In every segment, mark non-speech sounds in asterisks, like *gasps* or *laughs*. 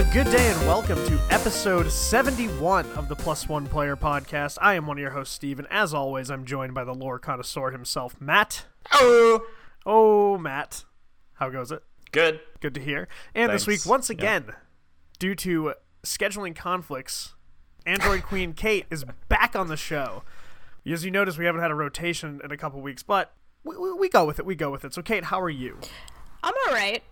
A good day and welcome to episode 71 of the Plus One Player Podcast. I am one of your hosts, Steve, and as always, I'm joined by the lore connoisseur himself, Matt. Oh, Oh, Matt. How goes it? good. Good to hear. And this week, Thanks. once Yeah. again, due to scheduling conflicts, Android Queen *laughs* Kate is back on the show. As you notice, we haven't had a rotation in a couple weeks, but we, we, we go with it. We go with it. So, Kate, how are you? I'm all right.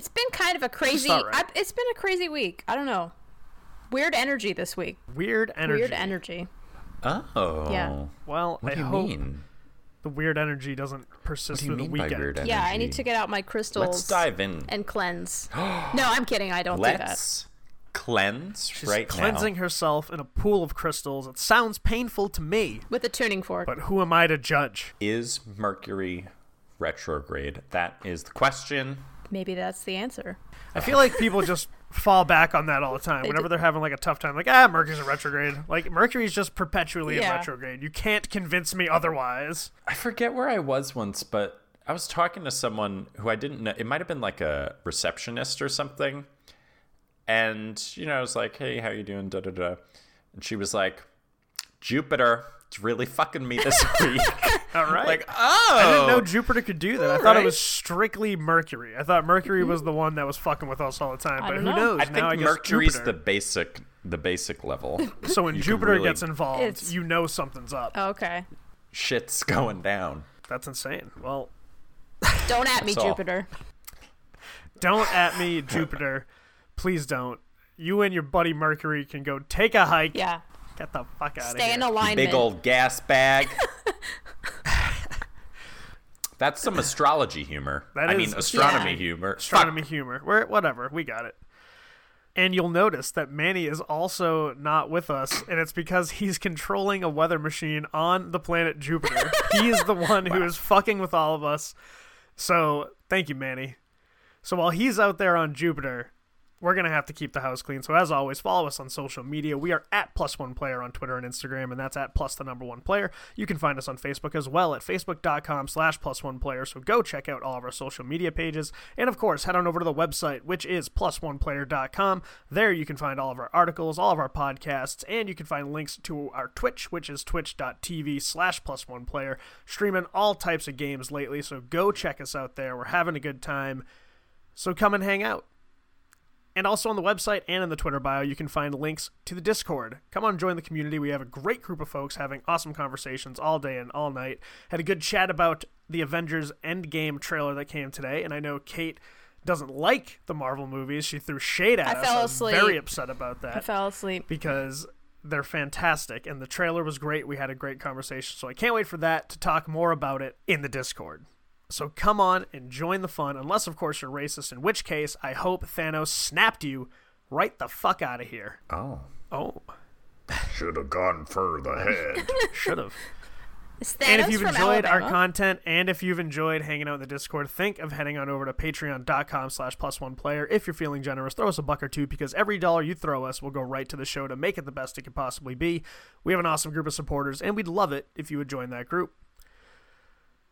It's been kind of a crazy. all right. I, it's been a crazy week. I don't know. Weird energy this week. Weird energy. Weird energy. Oh, Yeah. Well, What I do you hope mean? the weird energy doesn't persist What do you through the mean by weekend. weird energy? Yeah, I need to get out my crystals. Let's dive in. and cleanse. *gasps* no, I'm kidding. I don't do that. Let's cleanse She's right cleansing now. herself in a pool of crystals. It sounds painful to me, With a tuning fork. but who am I to judge? Is Mercury retrograde? That is the question. Maybe that's the answer. I feel like people just *laughs* fall back on that all the time. Whenever do. they're having like a tough time, like ah, Mercury's in retrograde. Like Mercury's just perpetually in Yeah. retrograde. You can't convince me otherwise. I forget where I was once, but I was talking to someone who I didn't know. It might have been like a receptionist or something. And, you know, I was like, hey, how you doing? Da da da. And she was like, Jupiter, it's really fucking me this *laughs* week. All right. like, oh. I didn't know oh. Jupiter could do that. I thought it was strictly Mercury. I thought Mercury was the one that was fucking with us all the time. But don't who know. knows? I now think I guess Mercury's Jupiter. the basic the basic level. *laughs* So when *laughs* you Jupiter really- gets involved, It's- you know something's up. Oh, okay. Shit's going down. That's insane. Well, Don't at me, Jupiter. don't at me, Jupiter. Please don't. You and your buddy Mercury can go take a hike. Yeah. Get the fuck out of Stay in alignment. Big old gas bag. That's some astrology humor. *laughs* That I is mean, astronomy Yeah. humor. astronomy Fuck. humor. We're, whatever, we got it. And you'll notice that Manny is also not with us, and it's because he's controlling a weather machine on the planet Jupiter. *laughs* he is the one who is fucking with all of us. So thank you, Manny. So while he's out there on Jupiter, we're gonna have to keep the house clean. So as always, follow us on social media. We are at plus one player on Twitter and Instagram, and that's at plus the number one player. You can find us on Facebook as well at facebook.com slash plus one player. So go check out all of our social media pages. And of course, head on over to the website, which is one player.com. There you can find all of our articles, all of our podcasts, and you can find links to our Twitch, which is twitch.tv slash plus one player, streaming all types of games lately. So go check us out there. We're having a good time. So come and hang out. And also on the website and in the Twitter bio, you can find links to the Discord. Come on, join the community. We have a great group of folks having awesome conversations all day and all night. Had a good chat about the Avengers Endgame trailer that came today, and I know Kate doesn't like the Marvel movies. She threw shade at I us. fell I was asleep. very upset about that I fell asleep. because they're fantastic and the trailer was great. We had a great conversation. So I can't wait for that to talk more about it in the Discord. So come on and join the fun, unless, of course, you're racist, in which case, I hope Thanos snapped you right the fuck out of here. Oh. Oh, Should have gone for the head. *laughs* should have. And if you've from enjoyed our content and if you've enjoyed hanging out in the discord think of heading on over to patreon.com slash plus one player if you're feeling generous throw us a buck or two because every dollar you throw us will go right to the show to make it the best it could possibly be we have an awesome group of supporters and we'd love it if you would join that group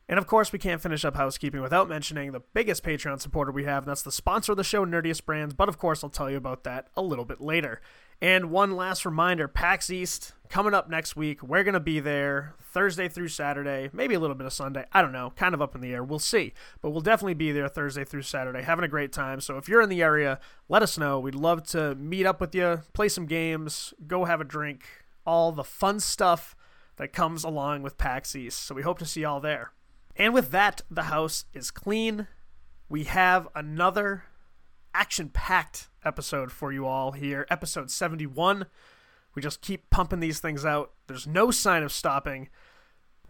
and of course, we can't finish up housekeeping without mentioning the biggest Patreon supporter we have, and that's the sponsor of the show, Nerdious Brands. But of course, I'll tell you about that a little bit later. And one last reminder PAX East coming up next week. We're going to be there Thursday through Saturday, maybe a little bit of Sunday. I don't know, kind of up in the air. We'll see. But we'll definitely be there Thursday through Saturday, having a great time. So if you're in the area, let us know. We'd love to meet up with you, play some games, go have a drink, all the fun stuff that comes along with PAX East. So we hope to see y'all there. And with that, the house is clean. We have another action packed episode for you all here. Episode 71. We just keep pumping these things out. There's no sign of stopping,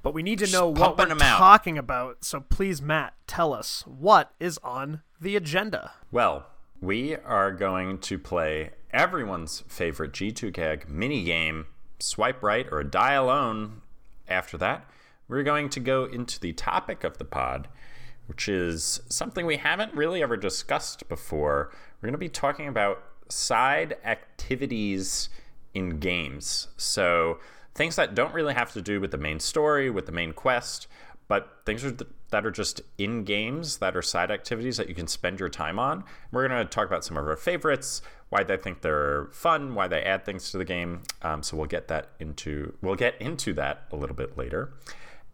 but we need to Just know what we're talking about. So please, Matt, tell us what is on the agenda. Well, we are going to play everyone's favorite G2CAG minigame, Swipe Right or Die Alone. After that, we're going to go into the topic of the pod, which is something we haven't really ever discussed before. We're going to be talking about side activities in games. So, things that don't really have to do with the main story, with the main quest, but things are th- that are just in games that are side activities that you can spend your time on. We're going to talk about some of our favorites, why they think they're fun, why they add things to the game. Um, so we'll get that into we'll get into that a little bit later.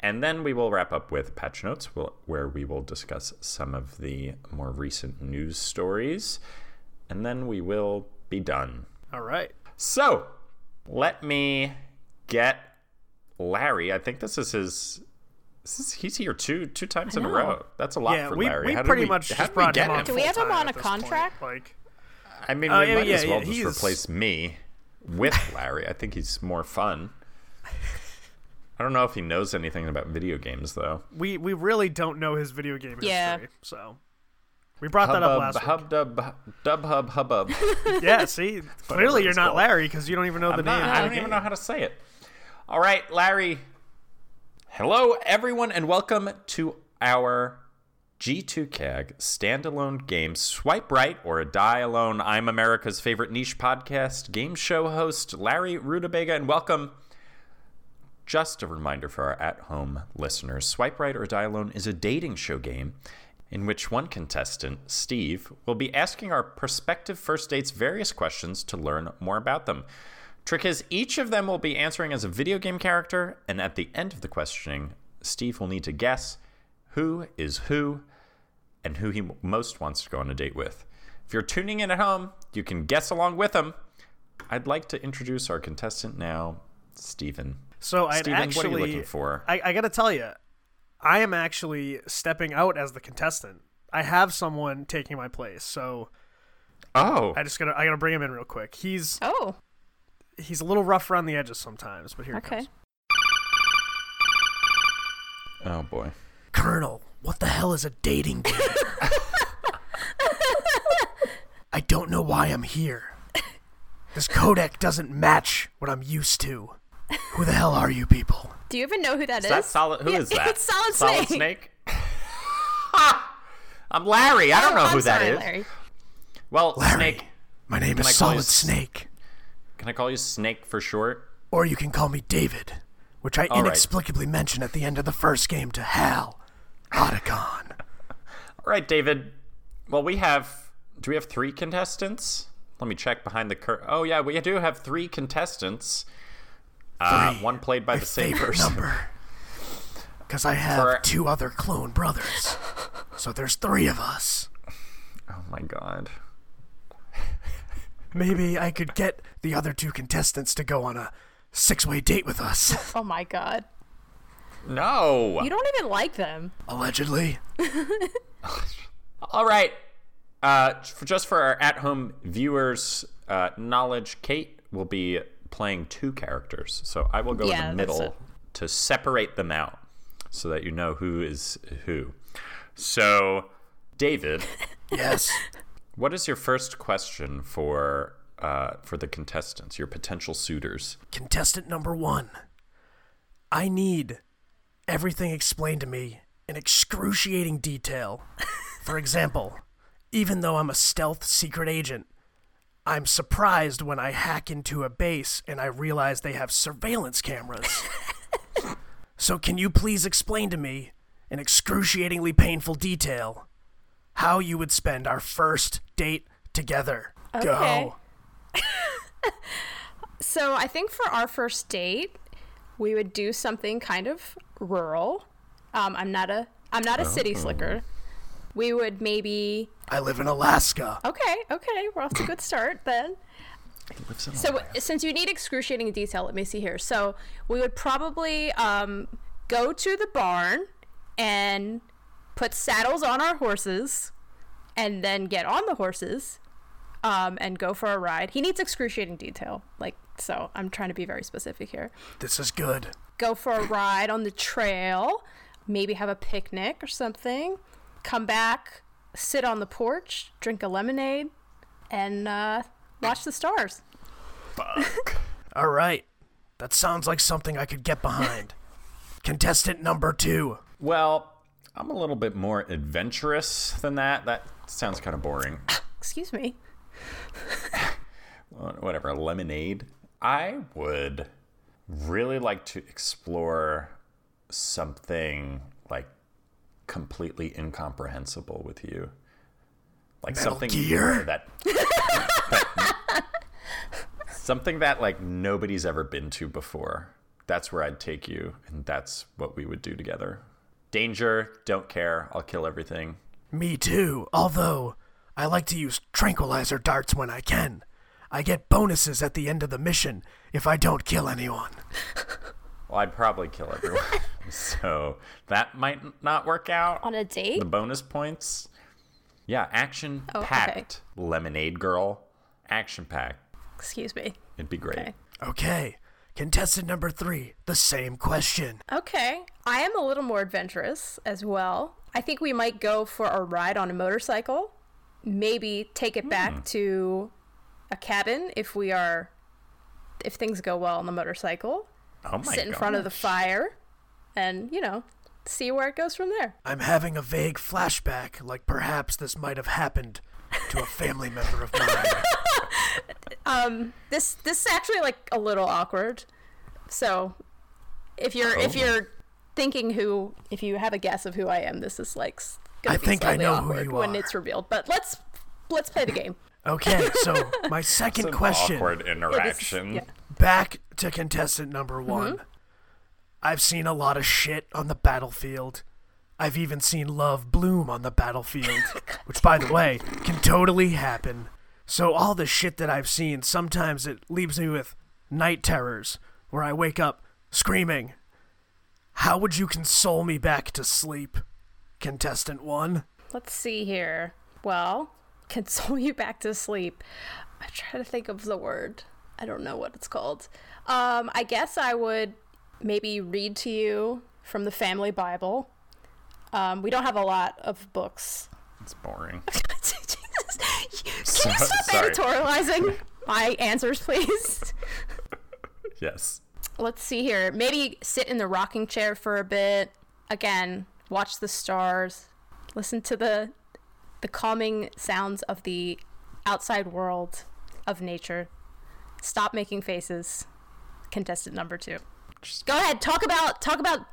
And then we will wrap up with patch notes, where we will discuss some of the more recent news stories. And then we will be done. All right. So let me get Larry. I think this is his. This is, he's here two two times in a row. That's a lot Yeah, for we, Larry. we How pretty we- much how just brought him on. him? Do we have him on a this point. contract? Like, I mean, Oh, we yeah, might yeah, as well yeah, just he's- replace me with Larry. I think he's more fun. *laughs* I don't know if he knows anything about video games, though. we we really don't know his video game Yeah. history, so we brought that up Hubbub, last hub, dub, dub, hub, hubbub. *laughs* Yeah, see, clearly you're not called. Larry because you don't even know the I'm name. not- of I don't game. even know how to say it. All right, Larry. Hello, everyone, and welcome to our G2CAG standalone game Swipe Right or Die Alone. I'm America's favorite niche podcast game show host, Larry Rutabaga, and welcome. Just a reminder for our at home listeners Swipe Right or Die Alone is a dating show game in which one contestant, Steve, will be asking our prospective first dates various questions to learn more about them. Trick is, each of them will be answering as a video game character, and at the end of the questioning, Steve will need to guess who is who and who he most wants to go on a date with. If you're tuning in at home, you can guess along with him. I'd like to introduce our contestant now, Steven. So I'd Steven, actually, what are you looking for? I, I got to tell you, I am actually stepping out as the contestant. I have someone taking my place, so Oh, I just gotta I gotta bring him in real quick. He's Oh, he's a little rough around the edges sometimes, but here he okay. comes. oh boy. Colonel, what the hell is a dating game? *laughs* I don't know why I'm here. This codec doesn't match what I'm used to. Who the hell are you people? Do you even know who that is? Is that solid? Who Yeah, is that? It's Solid, Solid Snake. Snake. *laughs* I'm Larry. I don't Oh, know I'm who that sorry, is. Larry. Well, Larry. Snake. My name is call you Solid Snake. Can I call you Snake for short? Or you can call me David, which I All right. inexplicably mentioned at the end of the first game to Hal. Otacon. *laughs* All right, David. Well, we have. Do we have three contestants? Let me check behind the curtain. Oh yeah, we do have three contestants. Uh, one played by My the same favorite person. number. *laughs* Because I have For- two other clone brothers. So there's three of us. Oh my god. *laughs* Maybe I could get the other two contestants to go on a six way date with us. *laughs* Oh my god. No. You don't even like them. Allegedly. All right. Uh, for, just for our at-home viewers' uh, knowledge, Kate will be playing two characters, so I will go Yeah, in the middle to separate them out, so that you know who is who. So, David, *laughs* Yes. what is your first question for uh, for the contestants, your potential suitors? Contestant number one. I need everything explained to me in excruciating detail. For example, even though I'm a stealth secret agent, I'm surprised when I hack into a base and I realize they have surveillance cameras. *laughs* so, can you please explain to me in excruciatingly painful detail how you would spend our first date together? Okay. Go. *laughs* So I think for our first date, we would do something kind of rural. Um, I'm not a I'm not a city slicker. We would maybe I live in Alaska. okay, okay, we're off to a good start then. So since you need excruciating detail, let me see here. So we would probably um, go to the barn and put saddles on our horses, and then get on the horses um, and go for a ride. He needs excruciating detail, like so. I'm trying to be very specific here. This is good. Go for a ride on the trail, maybe have a picnic or something. Come back, sit on the porch, drink a lemonade, and uh, watch the stars. Fuck. *laughs* All right. That sounds like something I could get behind. *laughs* Contestant number two. Well, I'm a little bit more adventurous than that. That sounds kind of boring. *coughs* Excuse me. *laughs* whatever, lemonade. I would really like to explore something completely incomprehensible with you. Like Metal something Gear? *laughs* that, that something that like nobody's ever been to before. That's where I'd take you, and that's what we would do together. Danger, don't care, I'll kill everything. Me too, although I like to use tranquilizer darts when I can. I get bonuses at the end of the mission if I don't kill anyone. Well, I'd probably kill everyone. *laughs* *laughs* so that might not work out. On a date? The bonus points. Yeah, action Oh, packed. Lemonade girl. Action packed. Excuse me. It'd be great. Okay. Okay, contestant number three, the same question. Okay. I am a little more adventurous as well. I think we might go for a ride on a motorcycle. Maybe take it back hmm. to a cabin if we are if things go well on the motorcycle. Oh my Sit in front of the fire and, you know, see where it goes from there. I'm having a vague flashback, like perhaps this might have happened to a family member of mine. *laughs* um, This this is actually like a little awkward. So if you're if Oh. you're thinking who if you have a guess of who I am, this is like gonna I be think I slightly know who awkward you when are. it's revealed. But let's let's play the game. Okay, so *laughs* my second question. awkward Yeah, is- yeah. Back to contestant number one. I've seen a lot of shit on the battlefield. I've even seen love bloom on the battlefield, *laughs* which, by the way, can totally happen. So, all the shit that I've seen, sometimes it leaves me with night terrors where I wake up screaming. How would you console me back to sleep, contestant one? Let's see here. Well, *laughs* console you back to sleep. I try to think of the word. I don't know what it's called. Um, I guess I would maybe read to you from the family Bible. Um, we don't have a lot of books. It's boring. *laughs* Can you stop sorry. editorializing *laughs* my answers, please? Yes. Let's see here. Maybe sit in the rocking chair for a bit. Again, watch the stars. Listen to the the calming sounds of the outside world of nature. Stop making faces. Contestant number 2. Go ahead, talk about talk about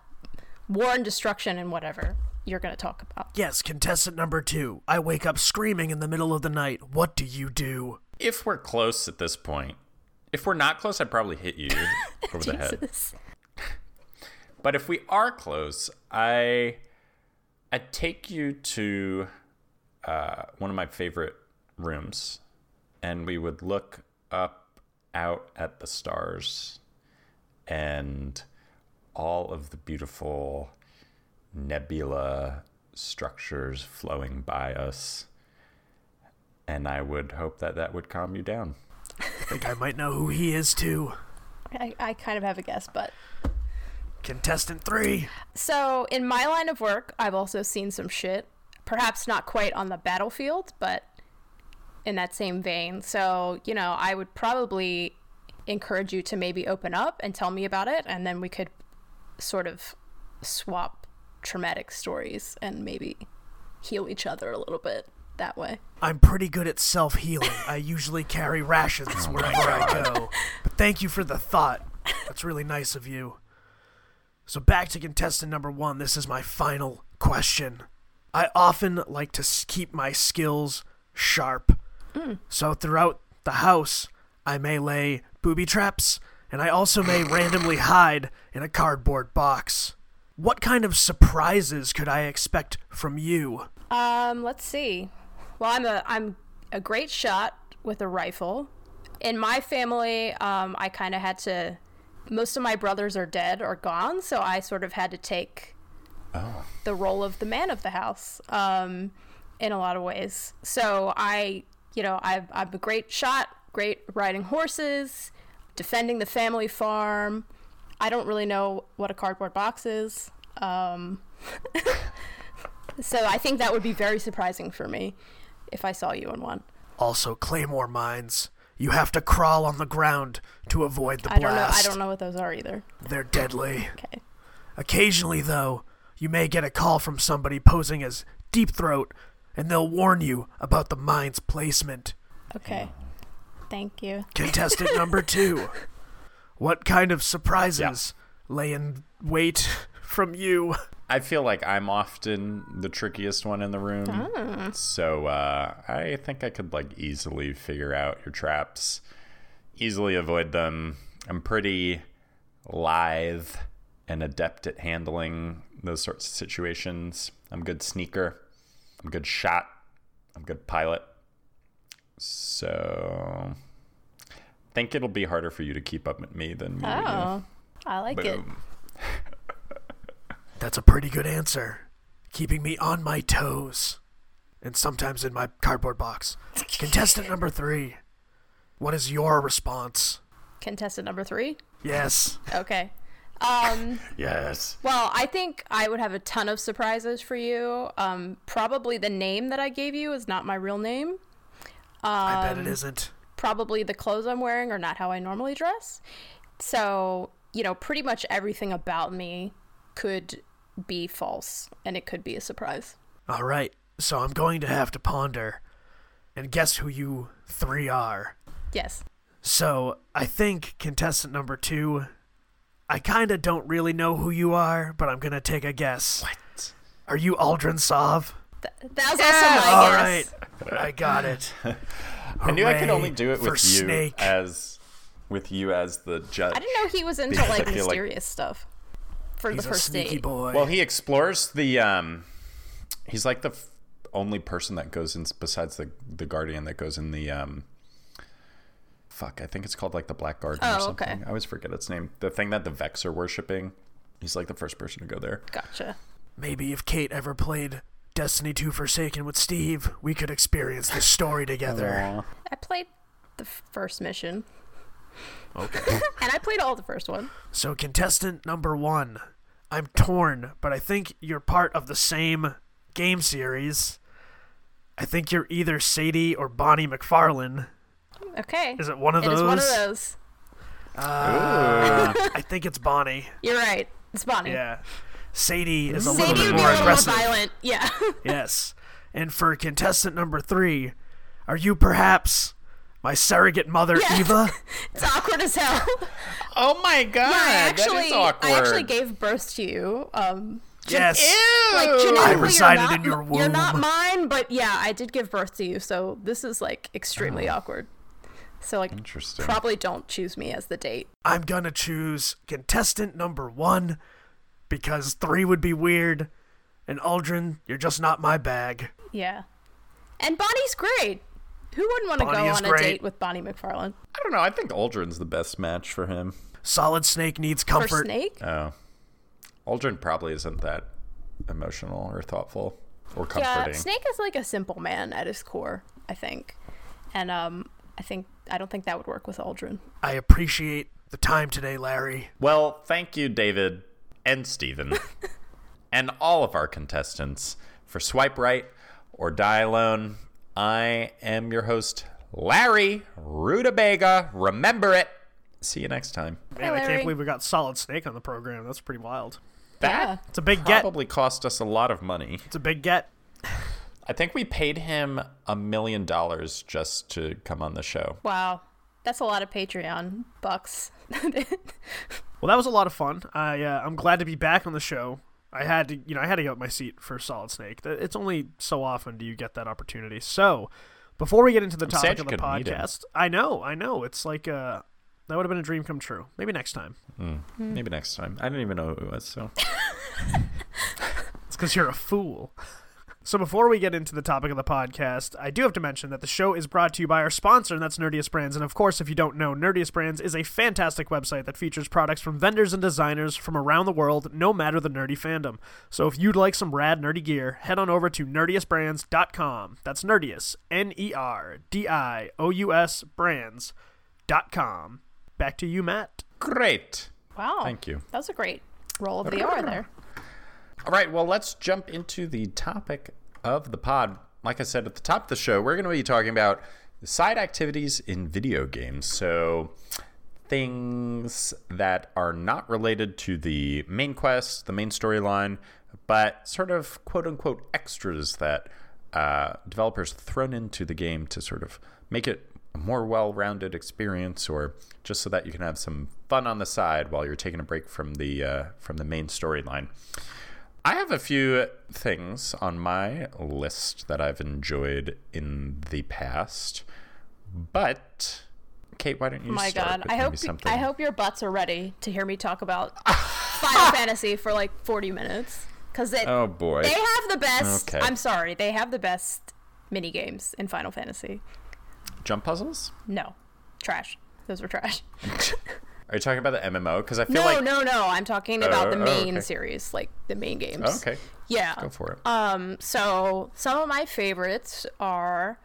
war and destruction and whatever you're going to talk about. Yes, contestant number two. I wake up screaming in the middle of the night. What do you do? If we're close at this point, if we're not close, I'd probably hit you *laughs* over the head. Jesus. But if we are close, I I take you to uh, one of my favorite rooms, and we would look up out at the stars and all of the beautiful nebula structures flowing by us. And I would hope that that would calm you down. I think I might know who he is too. I, I kind of have a guess, but Contestant three. So, in my line of work, I've also seen some shit. Perhaps not quite on the battlefield, but in that same vein. So, you know, I would probably encourage you to maybe open up and tell me about it, and then we could sort of swap traumatic stories and maybe heal each other a little bit that way. I'm pretty good at self healing. I usually carry *laughs* oh rations wherever I go. But thank you for the thought. That's really nice of you. So, back to contestant number one. This is my final question. I often like to keep my skills sharp. Mm. So, throughout the house, I may lay booby traps, and I also may randomly hide in a cardboard box. What kind of surprises could I expect from you? Um, let's see. Well, I'm a I'm a great shot with a rifle. In my family, um, I kind of had to. Most of my brothers are dead or gone, so I sort of had to take oh. the role of the man of the house um, in a lot of ways. So I, you know, I've, I'm a great shot, great riding horses, defending the family farm. I don't really know what a cardboard box is. Um, *laughs* so I think that would be very surprising for me if I saw you in one. Also, claymore mines. You have to crawl on the ground to avoid the blast. I don't know. I don't know what those are either. They're deadly. Okay. Occasionally, though, you may get a call from somebody posing as Deep Throat, and they'll warn you about the mine's placement. Okay. Thank you. Contestant number *laughs* two. What kind of surprises lay in wait from you? I feel like I'm often the trickiest one in the room. So uh, I think I could like easily figure out your traps, easily avoid them. I'm pretty lithe and adept at handling those sorts of situations. I'm a good sneaker. I'm a good shot. I'm a good pilot. So think it'll be harder for you to keep up with me than me. you. Oh, I like it. That's a pretty good answer. Keeping me on my toes. And sometimes in my cardboard box. *laughs* Contestant number three. What is your response? Contestant number three. Yes. Okay. Um, *laughs* Yes. well, I think I would have a ton of surprises for you. Um, probably the name that I gave you is not my real name. I bet Um, it isn't. Probably the clothes I'm wearing are not how I normally dress. So, you know, pretty much everything about me could be false and it could be a surprise. All right. So I'm going to have to ponder and guess who you three are. Yes. So I think contestant number two, I kind of don't really know who you are, but I'm going to take a guess. What? Are you Uldren Sov? Th- that was also my All guess. right. I got it. *laughs* I knew I could only do it with you Snake. as with you as the judge. I didn't know he was *laughs* into like feel like- mysterious stuff for He's the first sneaky date. boy. Well, he explores the um he's like the f- only person that goes in besides the the guardian that goes in the um fuck, I think it's called like the Black Garden or Oh, something. okay. I always forget its name. The thing that the Vex are worshiping. He's like the first person to go there. Gotcha. Maybe if Kate ever played Destiny 2 Forsaken with Steve, we could experience this story together. I played the f- first mission, Okay. *laughs* and I played all the first one. So, contestant number one. I'm torn, but I think you're part of the same game series. I think you're either Sadie or Bonnie MacFarlane. Okay. Is it one of It those? is one of those. Uh, I think it's Bonnie. You're right. It's Bonnie. Yeah. Sadie is a Sadie little would bit be a more little aggressive. more violent. Yeah. *laughs* Yes. And for contestant number three, are you perhaps my surrogate mother, Yeah. Eva? *laughs* it's awkward as hell. *laughs* Oh my god, Yeah, I actually, is awkward. I actually gave birth to you. Um, yes. like Ew. genetically, I you're resided not- in your womb. You're not mine, but yeah, I did give birth to you. So this is like extremely Oh. awkward. So like, Interesting. probably don't choose me as the date. I'm gonna choose contestant number one because three would be weird. And Uldren, you're just not my bag. Yeah. And Bonnie's great. Who wouldn't want to go is on a date with Bonnie MacFarlane? I don't know. I think Uldren's the best match for him. Solid Snake needs For comfort. Snake? Oh. Uldren probably isn't that emotional or thoughtful or Yeah, comforting. Snake is like a simple man at his core, I think. And um I think I don't think that would work with Uldren. I appreciate the time today, Larry. Well, thank you, David and Steven, *laughs* and all of our contestants for Swipe Right or Die Alone. I am your host, Larry Rutabaga. Remember it. See you next time. Man, I can't believe we got Solid Snake on the program. That's pretty wild. Yeah. That It's a big get. probably cost us a lot of money. It's a big get. I think we paid him a million dollars just to come on the show. Wow. That's a lot of Patreon bucks. *laughs* Well, that was a lot of fun. I uh, I'm glad to be back on the show. I had to, you know, I had to get up my seat for Solid Snake. It's only so often do you get that opportunity. So, before we get into the sad topic of the couldn't meet him. podcast, I know, I know, it's like uh, that would have been a dream come true. Maybe next time. Maybe next time. I didn't even know who it was, so. *laughs* It's because you're a fool. So before we get into the topic of the podcast, I do have to mention that the show is brought to you by our sponsor, and that's Nerdious Brands. And of course, if you don't know, Nerdious Brands is a fantastic website that features products from vendors and designers from around the world, no matter the nerdy fandom. So if you'd like some rad nerdy gear, head on over to nerdiousbrands.com. That's Nerdious, N-E-R-D-I-O-U-S brands.com. Back to you, Matt. Great. wow. Thank you. That was a great roll of the R there. All right, well, let's jump into the topic of the pod. Like I said at the top of the show, we're going to be talking about side activities in video games. So, things that are not related to the main quest, the main storyline, but sort of quote unquote extras that uh, developers thrown into the game to sort of make it a more well rounded experience or just so that you can have some fun on the side while you're taking a break from the, uh, from the main storyline. I have a few things on my list that I've enjoyed in the past, but Kate, why don't you? Oh my god! I hope? I hope your butts are ready to hear me talk about Final *laughs* Fantasy for like 40 minutes because they Oh boy. they have the best. Okay. I'm sorry, they have the best mini games in Final Fantasy. Jump puzzles? No, trash. Those were trash. *laughs* Are you talking about the MMO? Because I feel No, like. no, no. I'm talking about Oh, the oh, main okay. series, like the main games. Oh, okay, Yeah. go for it. Um, so some of my favorites are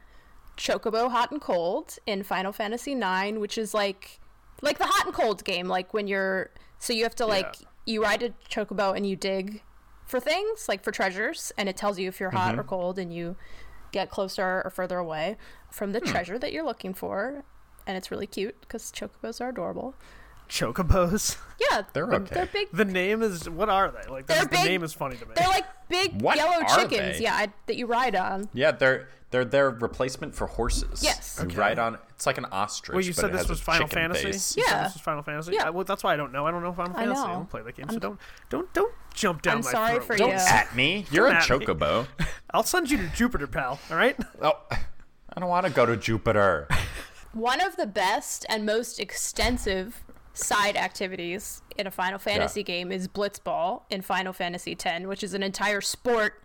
Chocobo Hot and Cold in Final Fantasy IX, which is like like the hot and cold game, like when you're so you have to like you ride a chocobo and you dig for things, like for treasures, and it tells you if you're hot Mm-hmm. or cold and you get closer or further away from Hmm. the treasure that you're looking for. And it's really cute because chocobos are adorable. Chocobos. *laughs* Yeah, They're okay. They're big The name is what are they? Like They're the, the big- name is funny to me. They're like big What yellow chickens, they? yeah, I, that you ride on. yeah, they're they're their replacement for horses. Yes. You ride on. It's like an ostrich. well, you but said it this has was Final chicken Fantasy. face. Yeah. this was Final Fantasy. Yeah. I, well, that's why I don't know. I don't know Final I Fantasy. I know. don't play the game, so I'm- don't don't don't jump down I'm my sorry throat. for Don't you. s- At me? You're a at me. chocobo. *laughs* I'll send you to Jupiter, pal. All right. *laughs* oh, I don't want to go to Jupiter. One of the best and most extensive side activities in a Final Fantasy game is Blitzball in Final Fantasy X, which is an entire sport,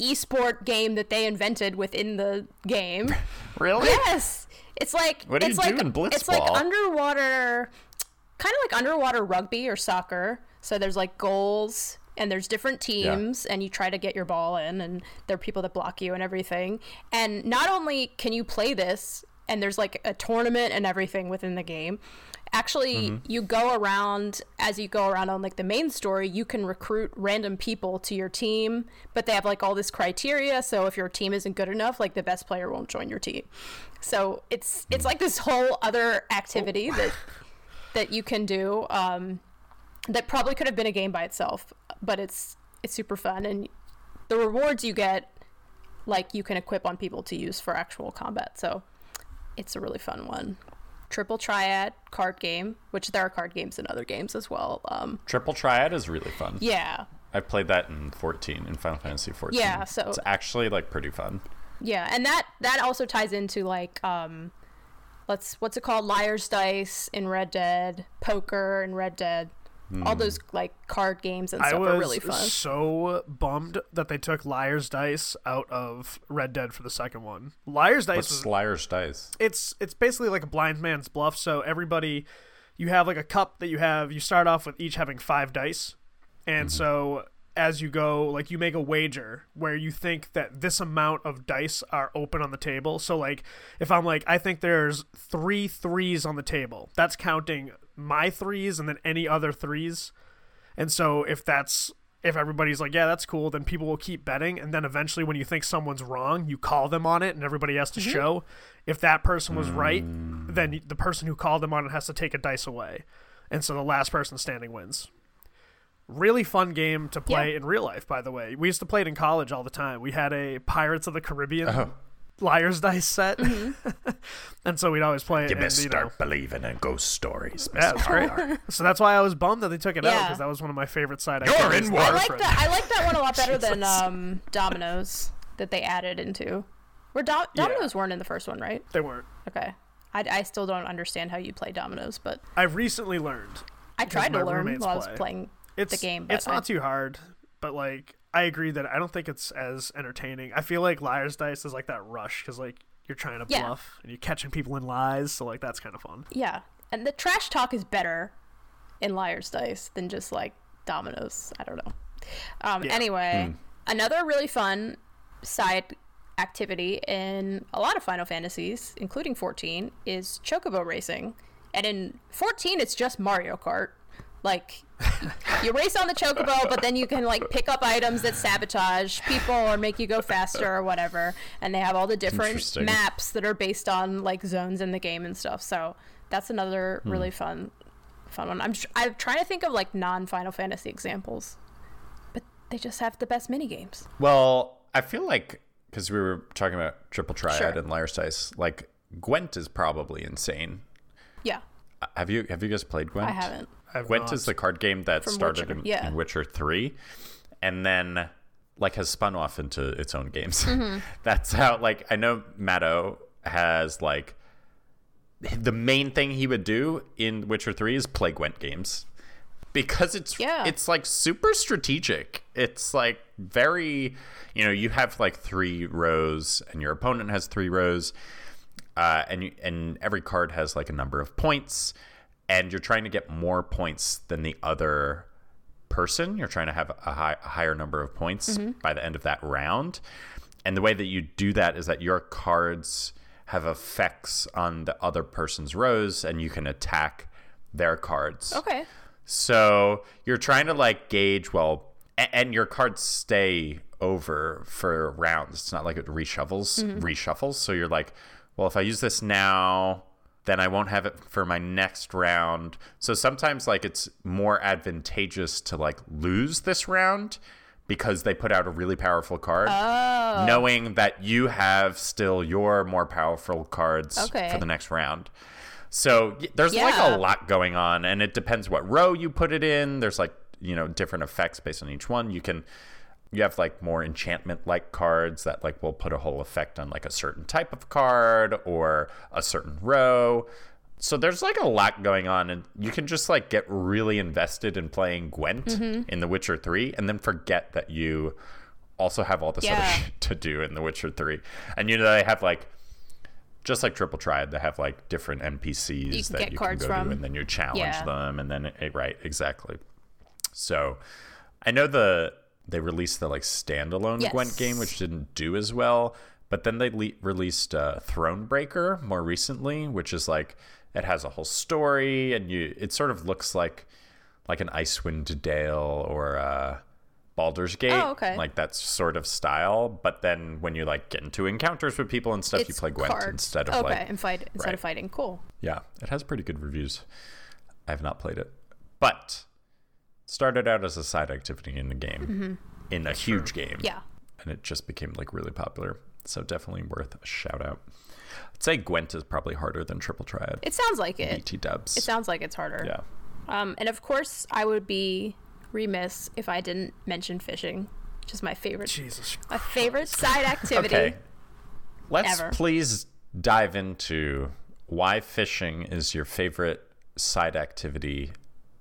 esport game that they invented within the game. *laughs* Really? yes, it's like What do you do like in it's like underwater, kind of like underwater rugby or soccer. So there's like goals and there's different teams and you try to get your ball in and there are people that block you and everything. And not only can you play this and there's like a tournament and everything within the game. Actually, Mm-hmm. you go around as you go around on like the main story, you can recruit random people to your team, but they have like all this criteria. So if your team isn't good enough, like the best player won't join your team. So it's it's like this whole other activity that that you can do um, that probably could have been a game by itself, but it's it's super fun and the rewards you get like you can equip on people to use for actual combat. So it's a really fun one. Triple Triad card game, which there are card games in other games as well. Um, Triple Triad is really fun. yeah, I played that in 14 in Final Fantasy 14. Yeah, so- it's actually like pretty fun. yeah, and that that also ties into like um, let's what's it called, Liar's Dice in Red Dead, Poker in Red Dead, all those like card games and I stuff was are really fun. I was so bummed that they took Liar's Dice out of Red Dead for the second one. Liar's Dice What's was Liar's Dice? it's it's basically like a blind man's bluff. So everybody, you have like a cup that you have. You start off with each having five dice, and mm-hmm. so as you go, like you make a wager where you think that this amount of dice are open on the table. So like if I'm like I think there's three threes on the table, that's counting my threes and then any other threes. And so if that's if everybody's like, yeah, that's cool, then people will keep betting, and then eventually, when you think someone's wrong, you call them on it, and everybody has to mm-hmm. show. If that person was right, then the person who called them on it has to take a dice away, and so the last person standing wins. Really fun game to play Yeah. in real life, by the way. We used to play it in college all the time. We had a Pirates of the Caribbean Oh. Liar's dice set, *laughs* and so we'd always play it. You and, must you know, start believing in ghost stories, yeah, it Mr. was great. So that's why I was bummed that they took it out because that was one of my favorite side You're activities in that I like friends. that. I like that one a lot better *laughs* than um, Dominoes that they added into. Where Do- Dominoes weren't in the first one, right? They weren't. Okay. I, I still don't understand how you play Dominoes, but I recently learned. I tried to learn roommates while I was playing It's the game. But it's not I, too hard, but like I agree that I don't think it's as entertaining. I feel like Liar's Dice is like that rush because like you're trying to Yeah. bluff and you're catching people in lies, so like that's kind of fun. yeah, and the trash talk is better in Liar's Dice than just like Dominoes. I don't know. Um, Yeah. Anyway, another really fun side activity in a lot of Final Fantasies, including 14, is Chocobo racing. And in 14, it's just Mario Kart. Like, you race on the Chocobo, but then you can like pick up items that sabotage people or make you go faster or whatever. And they have all the different maps that are based on like zones in the game and stuff. So that's another really fun, fun one. I'm tr- I'm trying to think of like non Final Fantasy examples, but they just have the best mini games. Well, I feel like because we were talking about Triple Triad Sure. and Liar's Dice, like Gwent is probably insane. Yeah, Uh, Have you have you guys played Gwent? I haven't. I've Gwent not. is the card game that From started Witcher, in, yeah. in Witcher 3. and then like has spun off into its own games. *laughs* That's how like I know Matto has like the main thing he would do in Witcher 3 is play Gwent games. Because it's Yeah. it's like super strategic. It's like very you know, you have like three rows and your opponent has three rows. Uh, and you, and every card has like a number of points, and you're trying to get more points than the other person. You're trying to have a, high, a higher number of points mm-hmm. by the end of that round. And the way that you do that is that your cards have effects on the other person's rows, and you can attack their cards. Okay. So you're trying to like gauge, well, a- and your cards stay over for rounds. It's not like it reshuffles, mm-hmm. reshuffles. So you're like, well, if I use this now, then I won't have it for my next round. So sometimes like it's more advantageous to like lose this round because they put out a really powerful card, oh. knowing that you have still your more powerful cards Okay. for the next round. So there's like a lot going on, and it depends what row you put it in. There's like you know different effects based on each one. You can you have like more enchantment like cards that like will put a whole effect on like a certain type of card or a certain row. So there's like a lot going on, and you can just like get really invested in playing Gwent in The Witcher 3 and then forget that you also have all this other shit to do in The Witcher 3. And you know, they have like just like Triple Triad, they have like different NPCs You that you cards can go from. to, and then you challenge Yeah. them, and then eh, right, exactly. So, I know the they released the like standalone Yes. Gwent game, which didn't do as well, but then they le- released uh, Thronebreaker more recently, which is like it has a whole story, and you it sort of looks like like an Icewind Dale or uh, Baldur's Gate, Oh, okay. like that sort of style. But then when you like get into encounters with people and stuff, you play Gwent cards. instead of okay, like and fight instead right. of fighting. Cool. yeah, it has pretty good reviews. I have not played it, but started out as a side activity in the game, in a huge game, Mm-hmm. Yeah. and it just became like really popular. So definitely worth a shout out. I'd say Gwent is probably harder than Triple Triad. It sounds like it. BT Dubs. It sounds like it's harder. yeah. Um, and of course, I would be remiss if I didn't mention fishing, which is my favorite, Jesus. my favorite side activity. Okay. Let's Ever. please dive into why fishing is your favorite side activity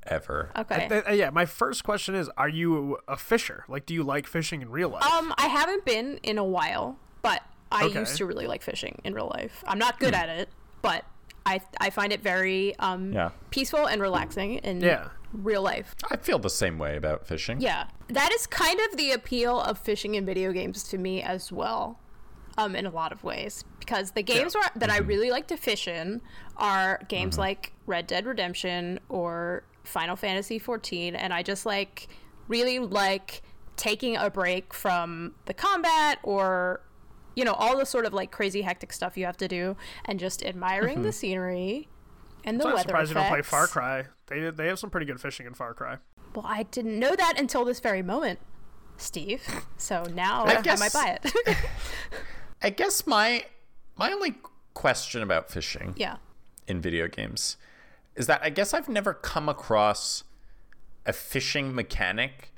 ever. Okay. Uh, uh, yeah, my first question is: Are you a fisher? Like, do you like fishing in real life? Um, I haven't been in a while, but I Okay. used to really like fishing in real life. I'm not good at it, but I I find it very um Yeah. peaceful and relaxing in Yeah. real life. I feel the same way about fishing. Yeah, that is kind of the appeal of fishing in video games to me as well, um, in a lot of ways. Because the games where, that I really like to fish in are games like Red Dead Redemption or Final Fantasy XIV, and I just like really like taking a break from the combat or you know all the sort of like crazy hectic stuff you have to do and just admiring the mm-hmm. scenery and the So I'm weather surprised you don't play. Far Cry. They they have some pretty good fishing in Far Cry. Well, I didn't know that until this very moment, Steve. So now I I, guess- might buy it. *laughs* I guess my my only question about fishing yeah. in video games is that I guess I've never come across a fishing mechanic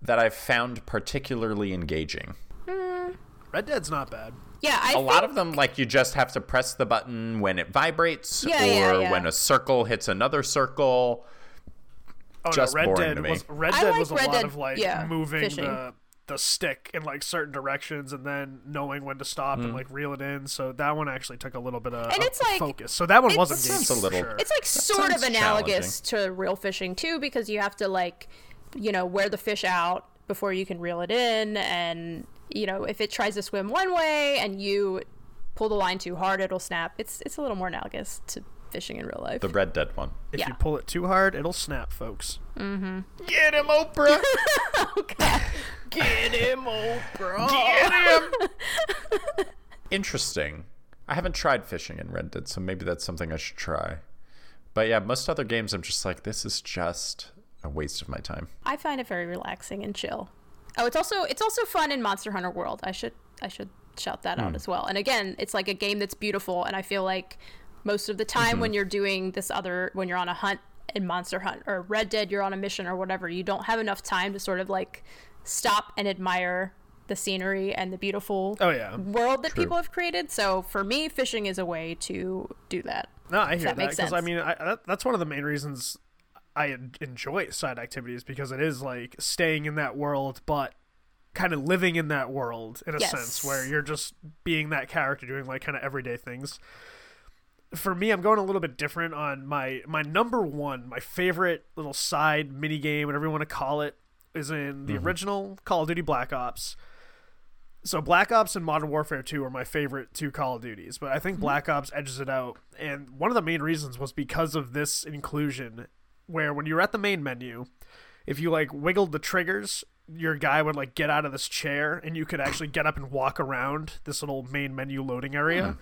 that I've found particularly engaging. Hmm. Red Dead's not bad. Yeah, I a think, lot of them like you just have to press the button when it vibrates Yeah, or yeah, yeah. when a circle hits another circle. Oh Just no, Red boring Dead to me. was Red Dead like was a Red lot Dead, of like yeah, moving fishing. the the stick in like certain directions and then knowing when to stop Hmm. and like reel it in. So that one actually took a little bit of, And it's like- focus. So that one wasn't Sounds a little- sure. it's like sort of analogous to real fishing too, because you have to like, you know, wear the fish out before you can reel it in, and you know, if it tries to swim one way and you pull the line too hard, it'll snap. It's it's a little more analogous to fishing in real life. The Red Dead one. if yeah. you pull it too hard, it'll snap, folks. Mm-hmm. Get him, Oprah! *laughs* Get him, Oprah. Get him! *laughs* Interesting. I haven't tried fishing in Red Dead, so maybe that's something I should try. But yeah, most other games, I'm just like, this is just a waste of my time. I find it very relaxing and chill. Oh, it's also it's also fun in Monster Hunter World. I should I should shout that out hmm. as well. And again, it's like a game that's beautiful, and I feel like most of the time mm-hmm. when you're doing this other when you're on a hunt in Monster Hunt or Red Dead, you're on a mission or whatever, you don't have enough time to sort of like stop and admire the scenery and the beautiful Oh, yeah. world that True. people have created. So for me, fishing is a way to do that. No, I hear that that makes because I mean I, that, that's one of the main reasons I enjoy side activities because it is like staying in that world, but kind of living in that world in a Yes. sense where you're just being that character doing like kind of everyday things. For me, I'm going a little bit different on my my number one, my favorite little side mini game, whatever you want to call it, is in the mm-hmm. original Call of Duty Black Ops. So Black Ops and Modern Warfare 2 are my favorite two Call of Duties, but I think mm-hmm. Black Ops edges it out. And one of the main reasons was because of this inclusion where when you're at the main menu, if you like wiggled the triggers, your guy would like get out of this chair and you could actually get up and walk around this little main menu loading area. Mm-hmm.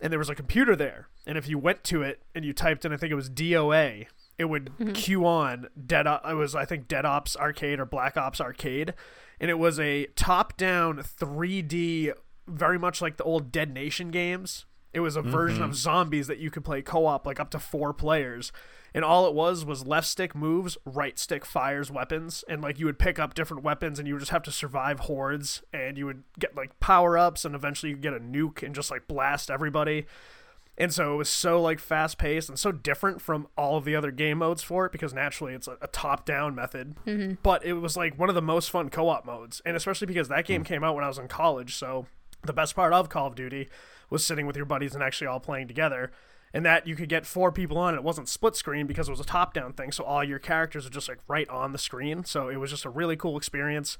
And there was a computer there. And if you went to it and you typed in I think it was DOA, it would mm-hmm. queue on Dead Op- it was I think Dead Ops Arcade or Black Ops Arcade and it was a top-down 3D very much like the old Dead Nation games. It was a version of mm-hmm. zombies that you could play co-op like up to 4 players. And all it was was left stick moves, right stick fires weapons, and like you would pick up different weapons and you would just have to survive hordes and you would get like power-ups and eventually you get a nuke and just like blast everybody. And so it was so like fast paced and so different from all of the other game modes for it because naturally it's a, a top down method. Mm-hmm. But it was like one of the most fun co op modes. And especially because that game mm. came out when I was in college. So the best part of Call of Duty was sitting with your buddies and actually all playing together. And that you could get four people on. It wasn't split screen because it was a top down thing. So all your characters are just like right on the screen. So it was just a really cool experience.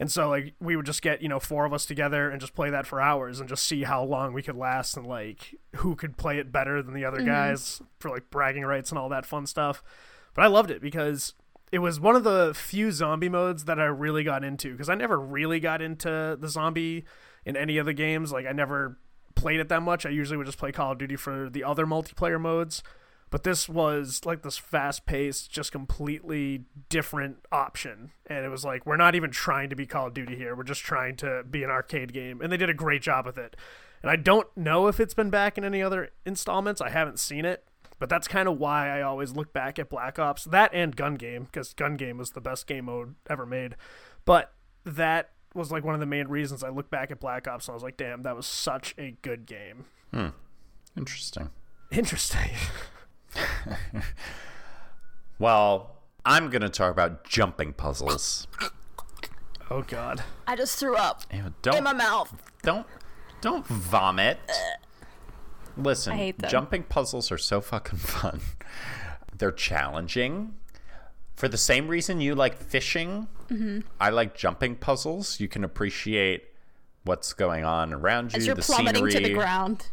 And so like we would just get, you know, four of us together and just play that for hours and just see how long we could last and like who could play it better than the other mm-hmm. guys for like bragging rights and all that fun stuff. But I loved it because it was one of the few zombie modes that I really got into because I never really got into the zombie in any of the games. Like I never played it that much. I usually would just play Call of Duty for the other multiplayer modes. But this was like this fast paced, just completely different option. And it was like, we're not even trying to be Call of Duty here. We're just trying to be an arcade game. And they did a great job with it. And I don't know if it's been back in any other installments. I haven't seen it. But that's kind of why I always look back at Black Ops. That and Gun Game, because Gun Game was the best game mode ever made. But that was like one of the main reasons I look back at Black Ops and I was like, damn, that was such a good game. Hmm. Interesting. Interesting. *laughs* *laughs* Well, I'm going to talk about jumping puzzles. oh, God. I just threw up Ew, Don't in my mouth. don't don't vomit. Listen, I hate them. jumping puzzles are so fucking fun. *laughs* They're challenging. For the same reason you like fishing, Mm-hmm. I like jumping puzzles. You can appreciate what's going on around you, As you're the plummeting scenery. to the ground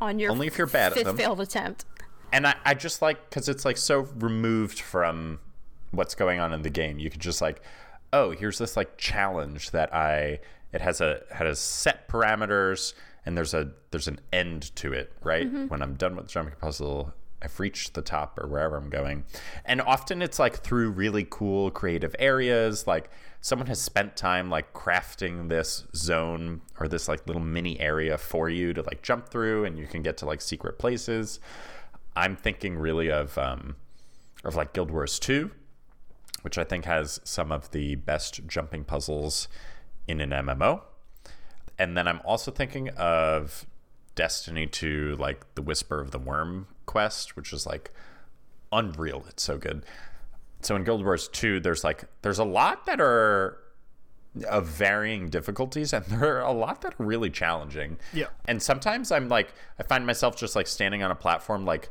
on your Only if you're bad at them. failed attempt. And I, I just like because it's like so removed from what's going on in the game. You could just like oh here's this like challenge that i it has a has set parameters and there's a there's an end to it right? Mm-hmm. When i'm done with the jumping puzzle i've reached the top or wherever i'm going. And often it's like through really cool creative areas like someone has spent time like crafting this zone or this like little mini area for you to like jump through and you can get to like secret places I'm thinking really of um, of like Guild Wars 2, which I think has some of the best jumping puzzles in an MMO. And then I'm also thinking of Destiny 2, like the Whisper of the Worm quest, which is like unreal. It's so good. So in Guild Wars 2, there's like there's a lot that are of varying difficulties and *laughs* there are a lot that are really challenging. Yeah. And sometimes I'm like I find myself just like standing on a platform like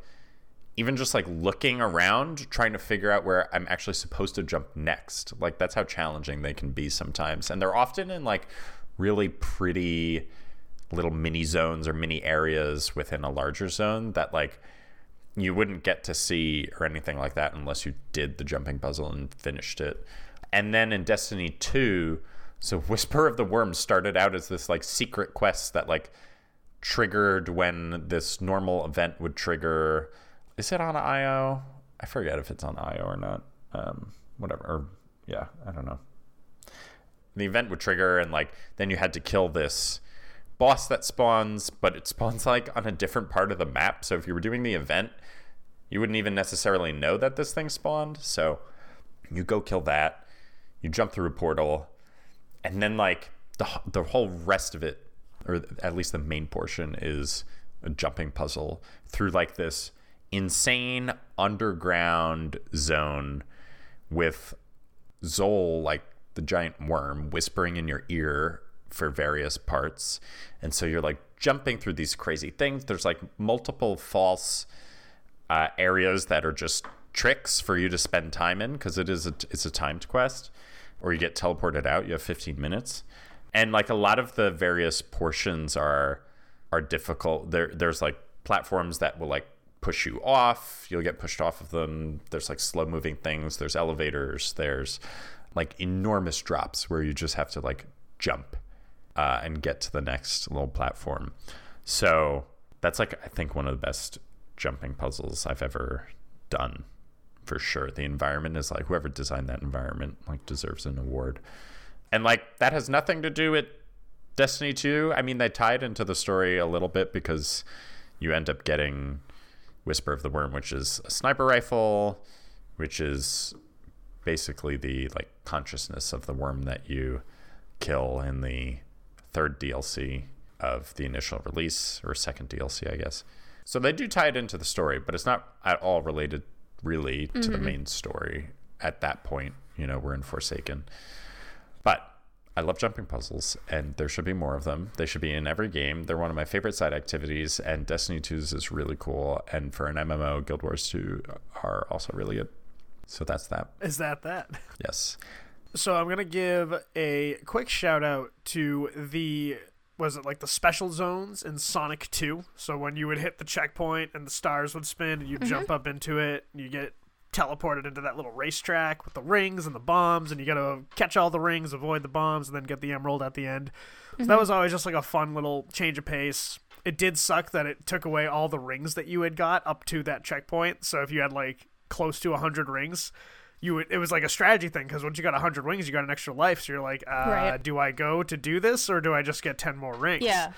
even just like looking around trying to figure out where I'm actually supposed to jump next. Like that's how challenging they can be sometimes. And they're often in like really pretty little mini zones or mini areas within a larger zone that like you wouldn't get to see or anything like that unless you did the jumping puzzle and finished it. And then in Destiny 2, so Whisper of the Worm started out as this like secret quest that like triggered when this normal event would trigger. Is it on IO? I forget if it's on IO or not. Um, whatever. Or yeah, I don't know. The event would trigger, and like then you had to kill this boss that spawns, but it spawns like on a different part of the map. So if you were doing the event, you wouldn't even necessarily know that this thing spawned. So you go kill that. you jump through a portal, and then like the the whole rest of it, or at least the main portion, is a jumping puzzle through like this insane underground zone with Xol like the giant worm, whispering in your ear for various parts. And so you're like jumping through these crazy things. There's like multiple false uh, areas that are just tricks for you to spend time in because it is a, it's a timed quest or you get teleported out. You have 15 minutes. And like a lot of the various portions are are difficult. There there's like platforms that will like push you off. You'll get pushed off of them. There's like slow moving things. There's elevators. There's like enormous drops where you just have to like jump uh, and get to the next little platform. So that's like I think one of the best jumping puzzles I've ever done for sure. The environment is like whoever designed that environment like deserves an award. And like that has nothing to do with Destiny 2. I mean, they tied into the story a little bit because you end up getting Whisper of the Worm, which is a sniper rifle, which is basically the like consciousness of the worm that you kill in the third DLC of the initial release or second DLC, I guess. So they do tie it into the story, but it's not at all related really to mm-hmm. the main story at that point. You know, we're in Forsaken. But I love jumping puzzles, and there should be more of them. They should be in every game. They're one of my favorite side activities, and Destiny 2's is really cool. And for an MMO, Guild Wars 2 are also really good. So that's that. Is that that? Yes. So I'm gonna give a quick shout out to the was it like the special zones in Sonic 2? So when you would hit the checkpoint and the stars would spin and you mm-hmm. jump up into it and you get teleported into that little racetrack with the rings and the bombs and you got to catch all the rings, avoid the bombs and then get the emerald at the end. Mm-hmm. So that was always just like a fun little change of pace. It did suck that it took away all the rings that you had got up to that checkpoint. So if you had like close to 100 rings, you would, it was like a strategy thing because once you got 100 wings you got an extra life. So you're like uh, right. do i go to do this or do i just get 10 more rings? Yeah.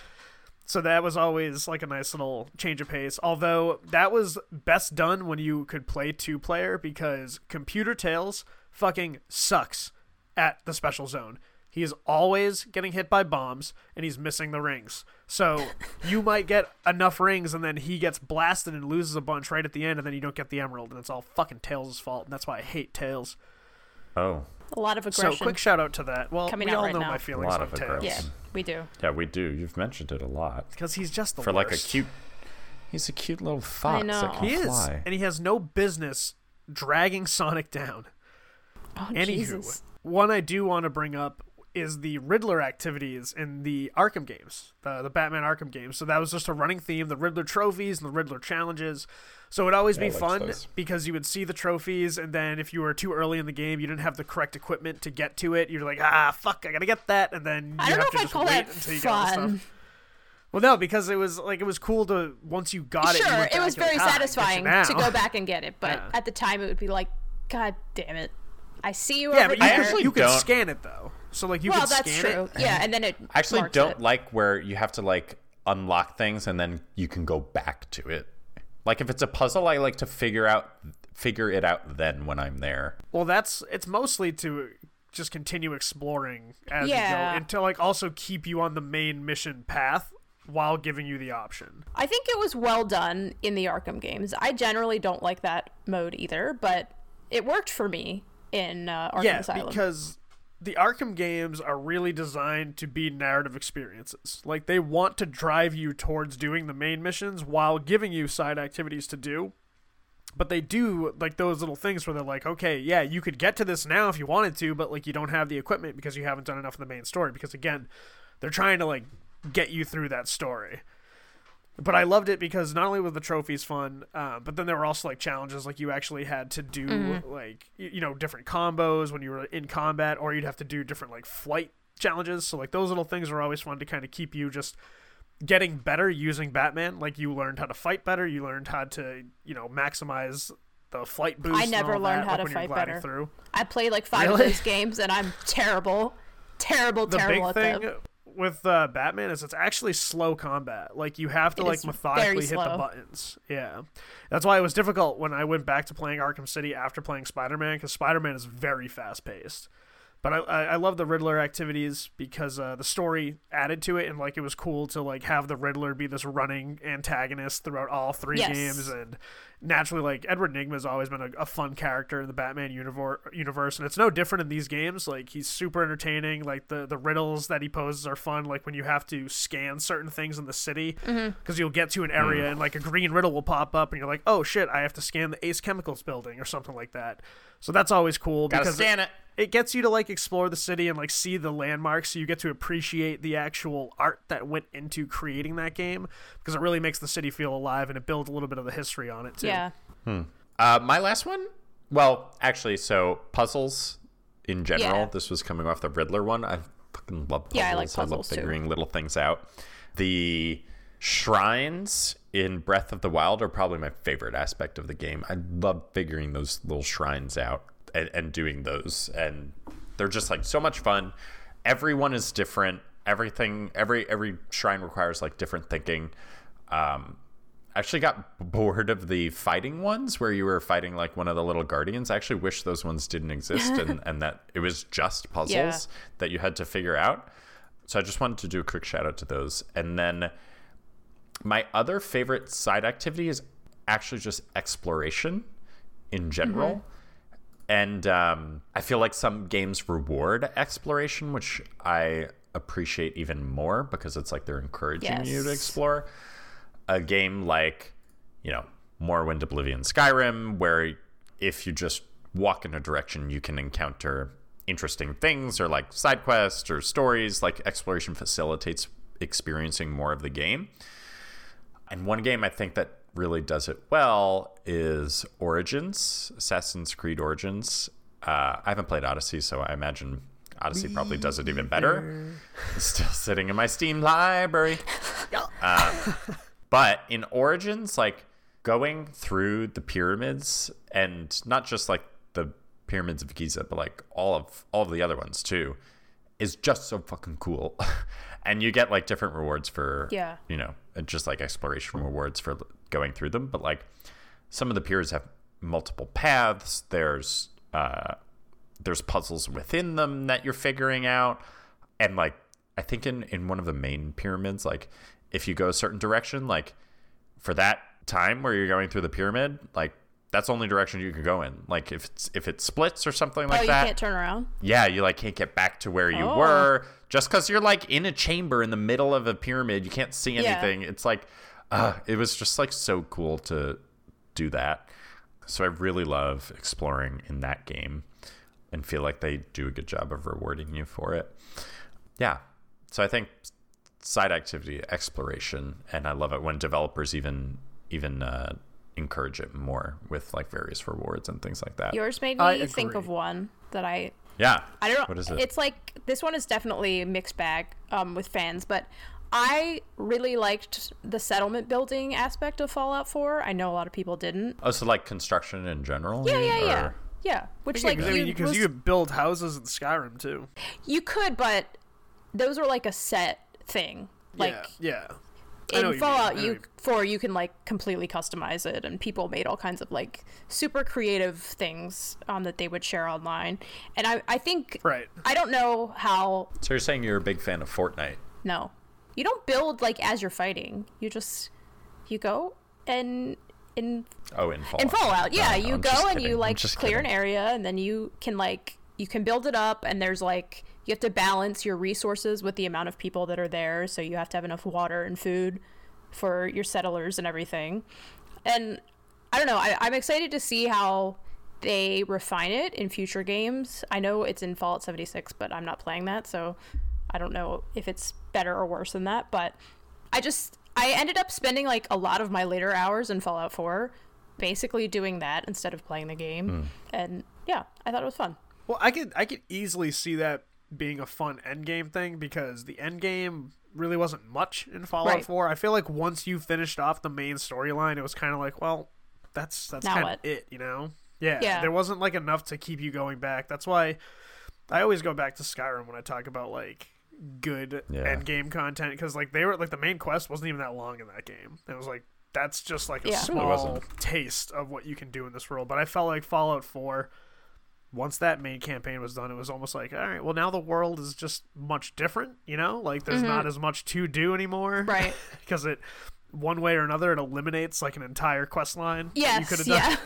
So that was always like a nice little change of pace. Although that was best done when you could play two player because computer Tails fucking sucks at the special zone. He is always getting hit by bombs and he's missing the rings. So you might get enough rings and then he gets blasted and loses a bunch right at the end and then you don't get the emerald and it's all fucking Tails' fault and that's why I hate Tails. Oh. A lot of aggression. So quick shout out to that. Well, Coming we all right know now. my feelings a lot of Tails. Yeah, we do. Yeah, we do. You've mentioned it a lot. Because he's just the For worst. like a cute He's a cute little fox. I know. he is. And he has no business dragging Sonic down. Oh, Anywho, Jesus. one I do want to bring up is the Riddler activities in the Arkham games, the the Batman Arkham games. So that was just a running theme: the Riddler trophies and the Riddler challenges. So it'd always yeah, be fun those. because you would see the trophies, and then if you were too early in the game, you didn't have the correct equipment to get to it. You're like, ah, fuck, I gotta get that, and then you I don't have know to if just I call wait that until you fun. Well, no, because it was like it was cool to once you got sure, it. Sure, it was very like, ah, satisfying to go back and get it, but *laughs* yeah. at the time it would be like, God damn it! I see you yeah, over but there. actually you can scan it though. So like you well, can that's true. It. Yeah, and then it. I actually don't it. like where you have to like unlock things and then you can go back to it. Like if it's a puzzle, I like to figure out figure it out then when I'm there. Well, that's it's mostly to just continue exploring as yeah. you go and to like also keep you on the main mission path while giving you the option. I think it was well done in the Arkham games. I generally don't like that mode either, but it worked for me in uh, Arkham yeah, Asylum. because the Arkham games are really designed to be narrative experiences. Like they want to drive you towards doing the main missions while giving you side activities to do. But they do like those little things where they're like, okay, yeah, you could get to this now if you wanted to, but like you don't have the equipment because you haven't done enough of the main story. Because again, they're trying to like get you through that story but I loved it because not only were the trophies fun, uh, but then there were also like challenges, like you actually had to do mm-hmm. like you, you know different combos when you were in combat, or you'd have to do different like flight challenges. So like those little things were always fun to kind of keep you just getting better using Batman. Like you learned how to fight better, you learned how to you know maximize the flight boost. I never learned that, how like to fight better. Through. I played like five really? of those games, and I'm terrible, terrible, the terrible big at thing, them with uh, Batman is it's actually slow combat. Like you have to it like methodically hit the buttons. Yeah, that's why it was difficult when I went back to playing Arkham City after playing Spider Man because Spider Man is very fast paced. But I, I I love the Riddler activities because uh, the story added to it, and like it was cool to like have the Riddler be this running antagonist throughout all three Yes. games, and naturally like Edward Nygma has always been a, a fun character in the Batman universe, universe, and it's no different in these games. Like he's super entertaining. Like the the riddles that he poses are fun. Like when you have to scan certain things in the city, mm-hmm. because you'll get to an area mm. and like a green riddle will pop up, and you're like, oh shit, I have to scan the Ace Chemicals building or something like that. So that's always cool Gotta because stand it. it gets you to like explore the city and like see the landmarks so you get to appreciate the actual art that went into creating that game because it really makes the city feel alive and it builds a little bit of the history on it too Yeah. Uh, my last one. Well, actually, so puzzles in general. Yeah. This was coming off the Riddler one. I fucking love puzzles. Yeah, I like I love puzzles, too. figuring little things out. The shrines in Breath of the Wild are probably my favorite aspect of the game. I love figuring those little shrines out and, and doing those, and they're just like so much fun. Everyone is different. Everything, every every shrine requires like different thinking. Um, actually got bored of the fighting ones where you were fighting like one of the little guardians. I actually wish those ones didn't exist and, *laughs* and that it was just puzzles Yeah. that you had to figure out. So I just wanted to do a quick shout out to those. And then my other favorite side activity is actually just exploration in general. And um, I feel like some games reward exploration, which I appreciate even more because it's like they're encouraging you to explore. A game like, you know, Morrowind, Oblivion, Skyrim, where if you just walk in a direction, you can encounter interesting things or like side quests or stories. Like exploration facilitates experiencing more of the game. And one game I think that really does it well is Origins, Assassin's Creed Origins. Uh, I haven't played Odyssey, so I imagine Odyssey probably does it even better. It's still sitting in my Steam library. *laughs* Uh, but in Origins, like going through the pyramids and not just like the pyramids of Giza, but like all of all of the other ones too, is just so fucking cool. *laughs* and you get like different rewards for Yeah. you know, just like exploration rewards for going through them. But like some of the piers have multiple paths. There's uh, there's puzzles within them that you're figuring out, and like I think in in one of the main pyramids, like if you go a certain direction, like for that time where you're going through the pyramid, like that's the only direction you can go in. Like if it's if it splits or something like oh, you that, you can't turn around. yeah, you like can't get back to where you Oh. were just because you're like in a chamber in the middle of a pyramid. You can't see Yeah. anything. It's like, uh, it was just like so cool to do that. So I really love exploring in that game and feel like they do a good job of rewarding you for it. Yeah. So I think side activity exploration and I love it when developers even even uh, encourage it more with like various rewards and things like that. Yours made I me think agree. of one that I yeah. I don't know. What is it? It's like this one is definitely a mixed bag um, with fans, but I really liked the settlement building aspect of Fallout 4. I know a lot of people didn't. Oh, so like construction in general? Yeah, yeah, mean, yeah. Yeah, which like because you, you, 'cause was- you could build houses in Skyrim too. you could, but those are like a set thing. Like yeah, yeah. I know what in. Fallout you what you- four you can like completely customize it and people made all kinds of like super creative things um, that they would share online. And I I think Right. I don't know how So you're saying you're a big fan of Fortnite? no. You don't build like as you're fighting. You just you go and in Oh, in Fallout. in Fallout, yeah, No, you I'm go and kidding. you like just clear an area and then you can like you can build it up and there's like you have to balance your resources with the amount of people that are there, so you have to have enough water and food for your settlers and everything. And I don't know, I, I'm excited to see how they refine it in future games. I know it's in Fallout 76, but I'm not playing that, so I don't know if it's better or worse than that. But I just I ended up spending like a lot of my later hours in Fallout 4 basically doing that instead of playing the game. Hmm. And yeah, I thought it was fun. Well, I could I could easily see that being a fun end game thing because the end game really wasn't much in Fallout Right. 4. I feel like once you finished off the main storyline, it was kind of like, well, that's that's kind of it, you know? Yeah, Yeah. There wasn't like enough to keep you going back. That's why I always go back to Skyrim when I talk about like good Yeah. end game content because like they were like the main quest wasn't even that long in that game. It was like that's just like a Yeah. Small taste of what you can do in this world. But I felt like Fallout 4 once that main campaign was done, it was almost like, all right, well now the world is just much different, you know? Like there's not as much to do anymore, Mm-hmm. Right. *laughs* because it one way or another it eliminates like an entire quest line. Yes, could have done. yeah.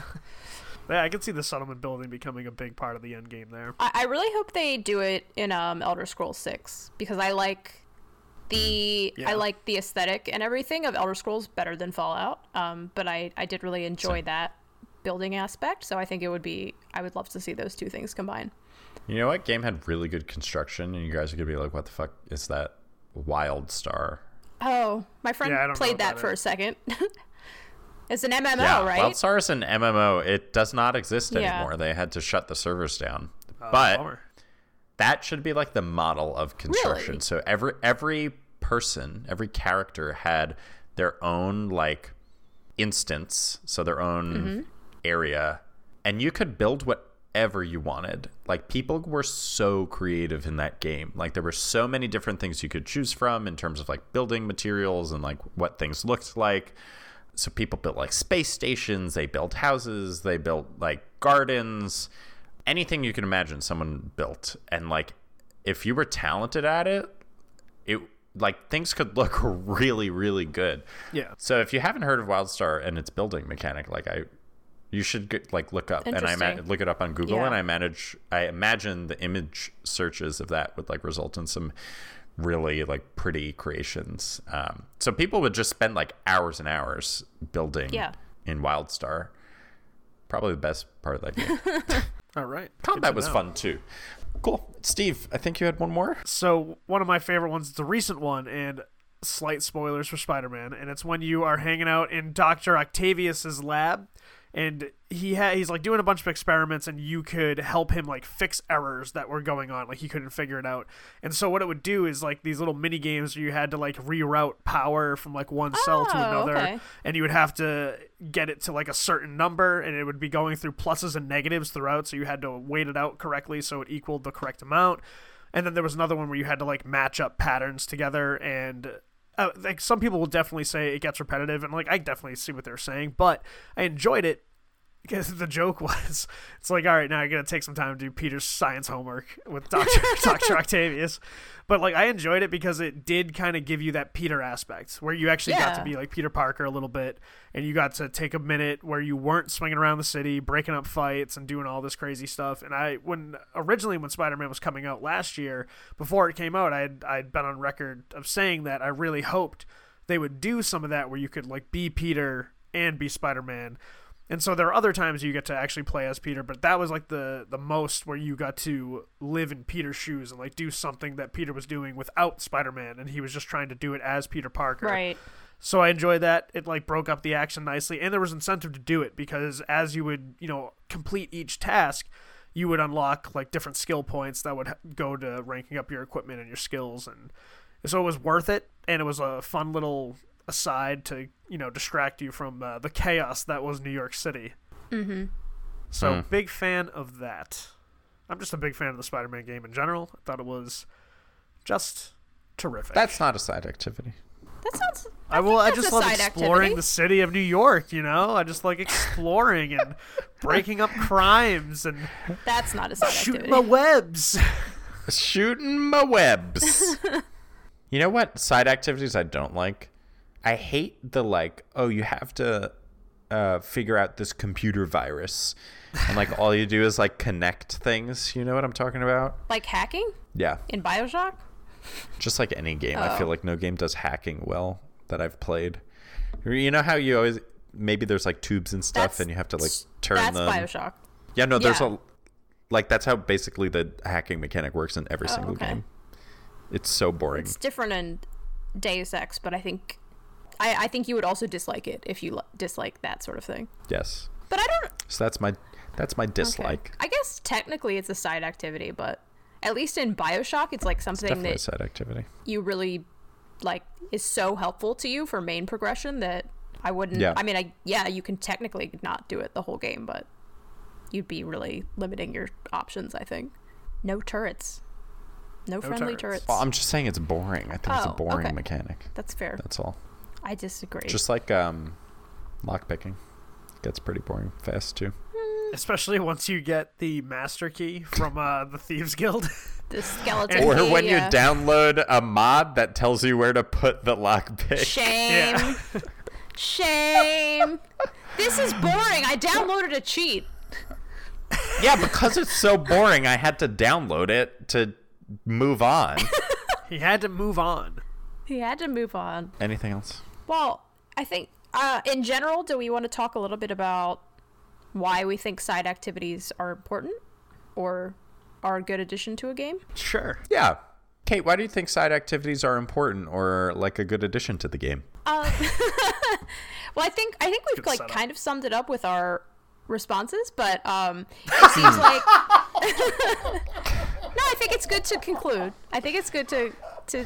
*laughs* yeah, I can see the settlement building becoming a big part of the end game there. I, I really hope they do it in um, Elder Scrolls Six because I like the Yeah. I like the aesthetic and everything of Elder Scrolls better than Fallout. Um, but I I did really enjoy that building aspect, so I think it would be I would love to see those two things combine. You know what game had really good construction, and you guys are gonna be like, "What the fuck is that?" Wild Star. Oh, my friend Yeah, I don't know played that for it. a second. *laughs* it's an MMO, yeah, right? Wild Star is an MMO. It does not exist Yeah. anymore. They had to shut the servers down. Oh, but bummer. that should be like the model of construction. Really? So every every person, every character had their own like instance, so their own Mm-hmm. Area, and you could build whatever you wanted. Like people were so creative in that game. Like there were so many different things you could choose from in terms of like building materials and like what things looked like. So people built like space stations, they built houses, they built like gardens, anything you can imagine someone built. And like if you were talented at it, it like things could look *laughs* really really good. Yeah. So if you haven't heard of WildStar and its building mechanic, like I, you should get, like look up and I ma- look it up on Google Yeah. and I manage. I imagine the image searches of that would like result in some really like pretty creations. Um, so people would just spend like hours and hours building Yeah. in WildStar. Probably the best part of that game. *laughs* All right. Combat was know. fun too. Cool, Steve. I think you had one more. So one of my favorite ones, it's a recent one, and slight spoilers for Spider-Man, and it's when you are hanging out in Doctor Octavius's lab, and he ha- he's like doing a bunch of experiments, and you could help him like fix errors that were going on, like he couldn't figure it out. And so what it would do is like these little mini games where you had to like reroute power from like one cell to Oh, another, okay. and you would have to get it to like a certain number and it would be going through pluses and negatives throughout so you had to weight it out correctly so it equaled the correct amount and then there was another one where you had to like match up patterns together and uh, like some people will definitely say it gets repetitive and like i definitely see what they're saying but i enjoyed it because the joke *laughs* was it's like all right now i gotta take some time to do peter's science homework with dr *laughs* dr octavius. But like i enjoyed it because it did kind of give you that peter aspect where you actually got to be like peter parker a little bit and you got to take a minute where you weren't swinging around the city breaking up fights and doing all this crazy stuff and i when originally when spider-man was coming out last year before it came out i had i'd been on record of saying that i really hoped they would do some of that where you could like be peter and be spider-man and so there are other times you get to actually play as Peter, but that was like the the most where you got to live in Peter's shoes and like do something that Peter was doing without Spider-Man and he was just trying to do it as Peter Parker. right. So I enjoyed that. It like broke up the action nicely and there was incentive to do it because as you would, you know, complete each task, you would unlock like different skill points that would go to ranking up your equipment and your skills and so it was worth it and it was a fun little aside to you know distract you from uh, the chaos that was New York City. Mm-hmm. So Mm. big fan of that. I'm just a big fan of the Spider-Man game in general. I thought it was just terrific. That's not a side activity. That sounds. I will. I just love side exploring activity. the city of New York. You know, I just like exploring and *laughs* breaking up crimes and That's not a side shooting activity. the webs. Shooting my webs. *laughs* you know what side activities I don't like? I hate the like, oh, you have to uh, figure out this computer virus. And like all you do is like connect things. You know what I'm talking about? Like hacking Yeah. in Bioshock. Just like any game. I Oh. feel like no game does hacking well that I've played. You know how you always maybe there's like tubes and stuff That's and you have to like turn That's them. Bioshock. Yeah, no, there's Yeah. a like that's how basically the hacking mechanic works in every Oh, single okay. game. It's so boring. It's different in Deus Ex, but I think I, I think you would also dislike it if you li- dislike that sort of thing. yes. But I don't. So that's my that's my okay. dislike. I guess technically it's a side activity, but at least in Bioshock, it's like something Definitely a side activity. you really like is so helpful to you for main progression that I wouldn't. Yeah. I mean, I yeah, you can technically not do it the whole game, but you'd be really limiting your options. I think. No turrets. No, friendly turrets. turrets. Well, I'm just saying it's boring. I think it's a Oh, boring okay. mechanic. That's fair. That's all. I disagree. Just like um lock picking. Gets pretty boring fast too. Especially once you get the master key from uh, the Thieves Guild. *laughs* The skeleton. Or key, when you yeah. download a mod that tells you where to put the lockpick. Shame. Yeah. *laughs* Shame. This is boring. I downloaded a cheat. Yeah, because it's so boring, I had to download it to move on. *laughs* he had to move on. He had to move on. Anything else? Well, I think uh, in general, do we want to talk a little bit about why we think side activities are important or are a good addition to a game? Sure. Yeah. Kate, why do you think side activities are important or like a good addition to the game? Um, *laughs* well, I think I think we've Good like setup. kind of summed it up with our responses, but um, *laughs* it seems like *laughs* no. I think it's good to conclude. I think it's good to to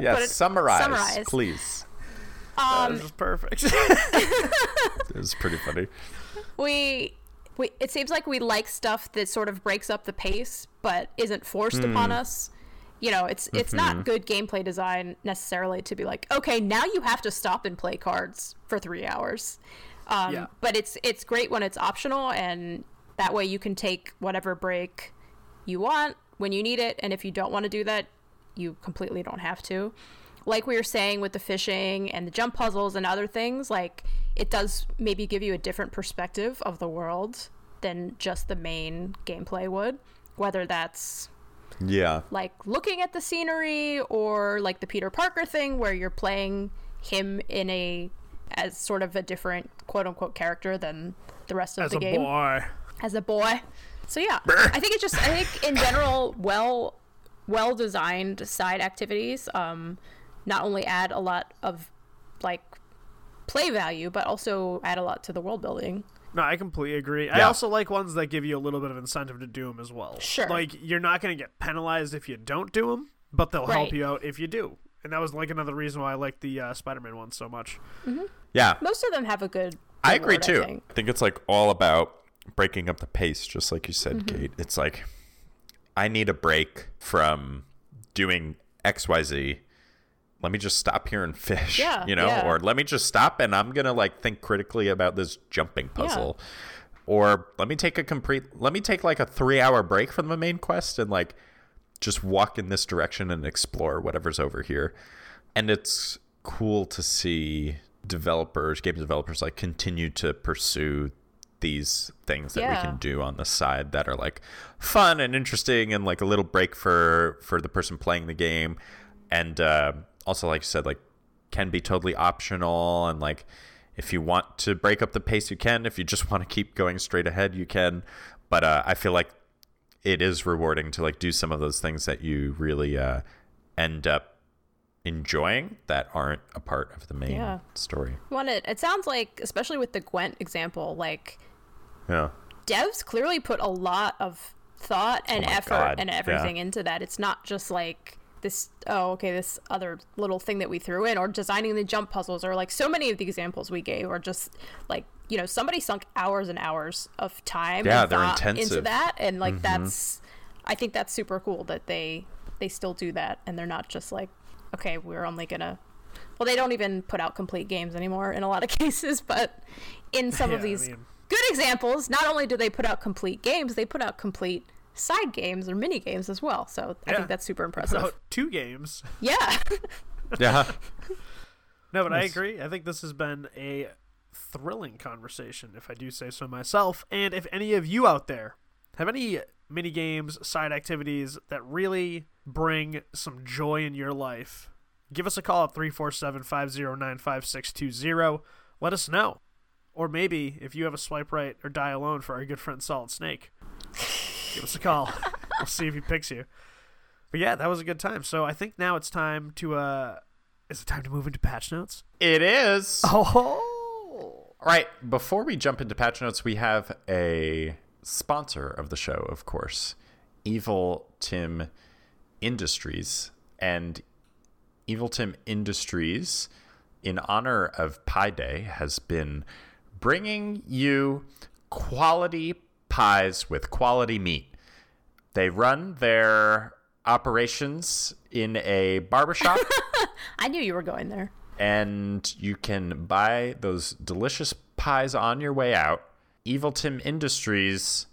Yes, Put it- summarize, summarize. please. Um, that was just perfect. *laughs* It was pretty funny. we we it seems like we like stuff that sort of breaks up the pace but isn't forced upon hmm. us you know it's it's not mm-hmm. good gameplay design necessarily to be like okay now you have to stop and play cards for three hours um, Yeah. but it's it's great when it's optional and that way you can take whatever break you want when you need it and if you don't want to do that you completely don't have to like we were saying with the fishing and the jump puzzles and other things like it does maybe give you a different perspective of the world than just the main gameplay would whether that's Yeah. like looking at the scenery or like the Peter Parker thing where you're playing him in a as sort of a different quote unquote character than the rest of As the game. As a boy. as a boy. So yeah, I think it's just I think in general well well designed side activities um not only add a lot of like play value but also add a lot to the world building. No, I completely agree. I also like ones that give you a little bit of incentive to do them as well. Sure. Like you're not going to get penalized if you don't do them, but they'll help you out if you do. And that was like another reason why I like the uh, Spider-Man ones so much. Yeah. Most of them have a good I agree reward, too. I think. think. it's like all about breaking up the pace, just like you said, Mm-hmm. Kate. It's like I need a break from doing XYZ. Let me just stop here and fish. Yeah, You know? yeah. Or let me just stop and I'm gonna like think critically about this jumping puzzle. Or let me take a complete let me take like a three hour break from the main quest and like just walk in this direction and explore whatever's over here. And it's cool to see developers, game developers, like continue to pursue these things that we can do on the side that are like fun and interesting and like a little break for for the person playing the game and uh, also like you said like can be totally optional and like if you want to break up the pace you can if you just want to keep going straight ahead you can but uh, i feel like it is rewarding to like do some of those things that you really uh, end up enjoying that aren't a part of the main Yeah. story One it it sounds like especially with the Gwent example like yeah devs clearly put a lot of thought and Oh effort God, and yeah. everything into that. It's not just like this oh okay this other little thing that we threw in or designing the jump puzzles or like so many of the examples we gave are just like you know somebody sunk hours and hours of time Yeah, they're thought into. Mm-hmm. that and like that's I think that's super cool that they they still do that and they're not just like okay we're only gonna well they don't even put out complete games anymore in a lot of *laughs* cases but in some of Yeah, I these mean- good examples not only do they put out complete games they put out complete side games or mini games as well so i Yeah. think that's super impressive out two games. yeah *laughs* yeah No, but I agree. I think this has been a thrilling conversation, if I do say so myself. And if any of you out there have any mini games, side activities that really bring some joy in your life, give us a call at 347 509 5620. Let us know. Or maybe if you have a swipe right or die alone for our good friend Solid Snake, give us a call. *laughs* we'll see if he picks you. But yeah, that was a good time. So I think now it's time to uh is it time to move into patch notes? it is *laughs* Oh. All right, before we jump into patch notes, we have a sponsor of the show, of course, Evil Tim Industries. And Evil Tim Industries, in honor of Pi Day, has been bringing you quality pies with quality meat. They run their operations in a barbershop *laughs* i knew you were going there and you can buy those delicious pies on your way out Evil Tim Industries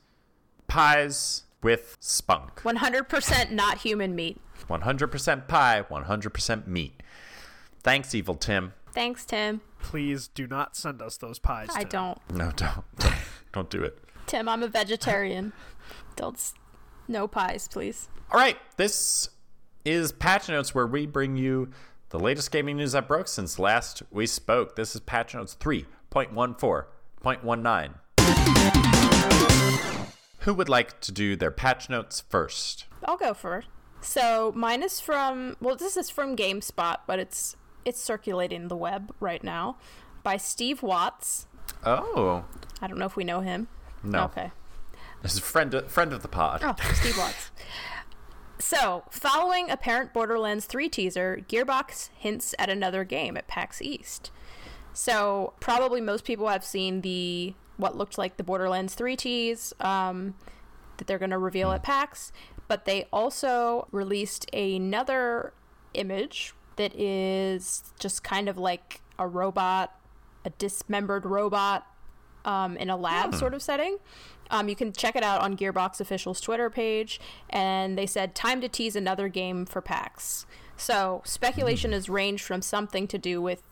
pies with spunk. 100% not human meat. 100% pie, 100% meat. Thanks, Evil Tim. Thanks, Tim. Please do not send us those pies. I Tim. don't. No, don't. Don't, *laughs* don't do it. Tim, I'm a vegetarian. don't. No pies, please. All right, this is Patch Notes where we bring you the latest gaming news that broke since last we spoke. This is Patch Notes 3.14.19. Who would like to do their patch notes first? I'll go first. So mine is from well, this is from GameSpot, but it's it's circulating the web right now by Steve Watts. Oh, I don't know if we know him. no. Okay. This is a friend, friend of the pod. Oh, Steve Watts. So, following apparent Borderlands 3 teaser, Gearbox hints at another game at PAX East. So, probably most people have seen the what looked like the Borderlands 3 tease um, that they're going to reveal at PAX, but they also released another image that is just kind of like a robot, a dismembered robot um, in a lab sort of setting. Um, you can check it out on Gearbox Official's Twitter page, and they said time to tease another game for PAX. So speculation has ranged from something to do with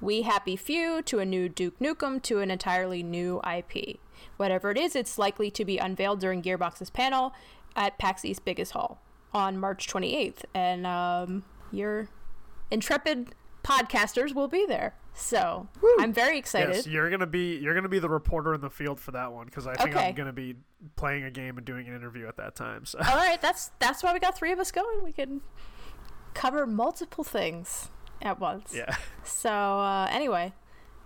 We Happy Few to a new Duke Nukem to an entirely new IP. Whatever it is, it's likely to be unveiled during Gearbox's panel at PAX East Biggest Hall on March 28th, and um, your intrepid podcasters will be there. So I'm very excited. Yes, you're gonna be you're gonna be the reporter in the field for that one because I think Okay. I'm gonna be playing a game and doing an interview at that time. So All right, that's that's why we got three of us going. We can cover multiple things at once. yeah, *laughs* So uh, anyway,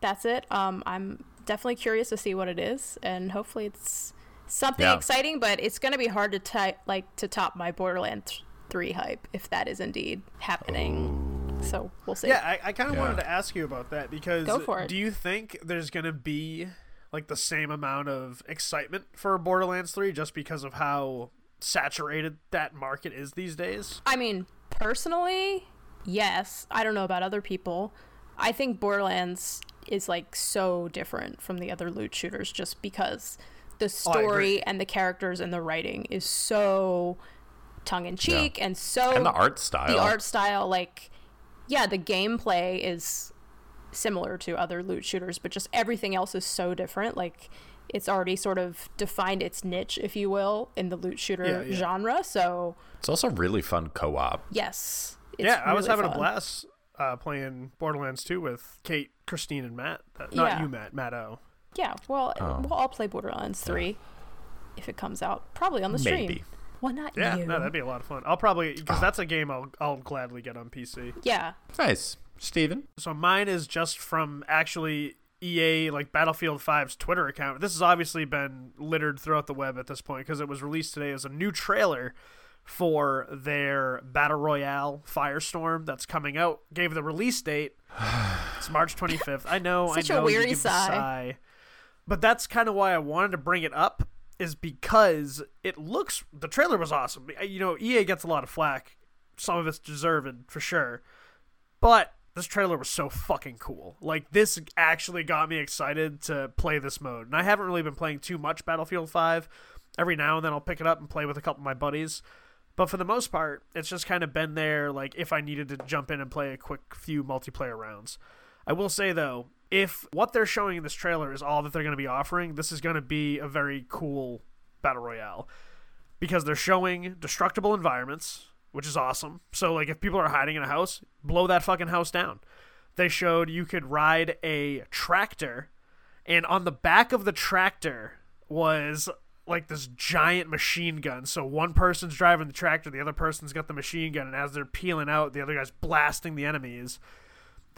that's it. Um, I'm definitely curious to see what it is, and hopefully it's something Yeah. exciting. But it's gonna be hard to type like to top my Borderlands three hype if that is indeed happening. So we'll see. yeah. I, I kind of Yeah. wanted to ask you about that because Go for it. do you think there's gonna be like the same amount of excitement for Borderlands Three just because of how saturated that market is these days? I mean, personally, yes. I don't know about other people. I think Borderlands is like so different from the other loot shooters just because the Oh, story and the characters and the writing is so tongue in cheek and so And the art style. the art style like yeah, the gameplay is similar to other loot shooters, but just everything else is so different. Like it's already sort of defined its niche, if you will, in the loot shooter Yeah, yeah. genre. So It's also really fun co-op. yes, it's yeah, I was really having a blast uh, playing Borderlands 2 with Kate, Christine, and Matt. That, not Yeah. you, Matt. Matt O. Yeah, well, Oh. we'll all play Borderlands 3 if it comes out, probably on the stream. Maybe. Well, not Yeah, you. no, that'd be a lot of fun. I'll probably Oh. because that's a game I'll I'll gladly get on PC. yeah, Nice. Steven? So mine is just from actually EA like Battlefield 5's Twitter account. This has obviously been littered throughout the web at this point because it was released today as a new trailer for their Battle Royale Firestorm that's coming out. Gave the release date. It's *sighs* March 25th. I know, Such I a know you weary give sigh. sigh. But that's kind of why I wanted to bring it up is because it looks the trailer was awesome. You know, EA gets a lot of flack. Some of it's deserved for sure. But this trailer was so fucking cool. Like this actually got me excited to play this mode. And I haven't really been playing too much Battlefield 5. Every now and then I'll pick it up and play with a couple of my buddies. But for the most part, it's just kind of been there like if I needed to jump in and play a quick few multiplayer rounds. I will say though, if what they're showing in this trailer is all that they're going to be offering, this is going to be a very cool battle royale because they're showing destructible environments, which is awesome. So like if people are hiding in a house, blow that fucking house down. They showed you could ride a tractor and on the back of the tractor was like this giant machine gun. So one person's driving the tractor, the other person's got the machine gun, and as they're peeling out, the other guy's blasting the enemies.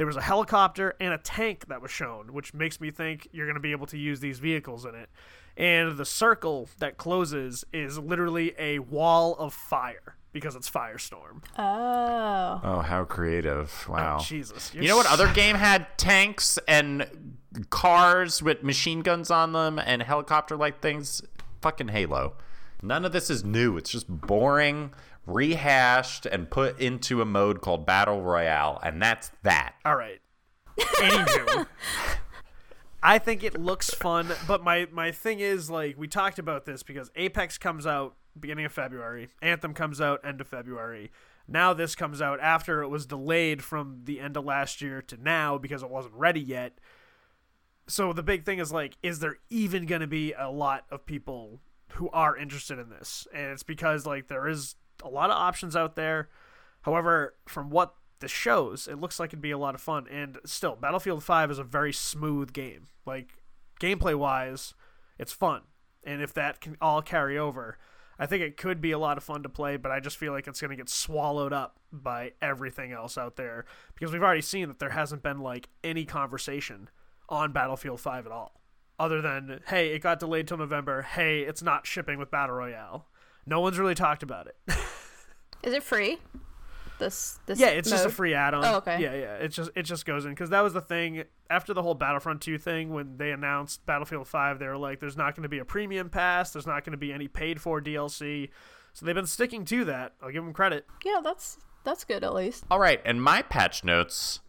There was a helicopter and a tank that was shown, which makes me think you're going to be able to use these vehicles in it. And the circle that closes is literally a wall of fire because it's Firestorm. Oh. Oh, how creative. Oh, wow. Jesus. You know what other game *laughs* had tanks and cars with machine guns on them and helicopter like things? Fucking Halo. None of this is new. It's just boring, rehashed, and put into a mode called Battle Royale, and that's that. All right. Anywho, I think it looks fun, but my my thing is like we talked about this because Apex comes out beginning of February, Anthem comes out end of February. Now this comes out after it was delayed from the end of last year to now because it wasn't ready yet. So the big thing is like is there even going to be a lot of people who are interested in this? And it's because like there is a lot of options out there. However, from what the shows, it looks like it'd be a lot of fun. And still, Battlefield 5 is a very smooth game. Like, gameplay wise, it's fun. And if that can all carry over, I think it could be a lot of fun to play, but I just feel like it's going to get swallowed up by everything else out there because we've already seen that there hasn't been like any conversation on Battlefield 5 at all. Other than, hey, it got delayed till November. Hey, it's not shipping with Battle Royale. No one's really talked about it. *laughs* Is it free? This this yeah, it's just a free add-on. Oh, okay. Yeah, yeah. It just it just goes in because that was the thing after the whole Battlefront 2 thing when they announced Battlefield 5. They were like, "There's not going to be a premium pass. There's not going to be any paid-for DLC." So they've been sticking to that. I'll give them credit. Yeah, that's that's good at least. All right, and my patch notes,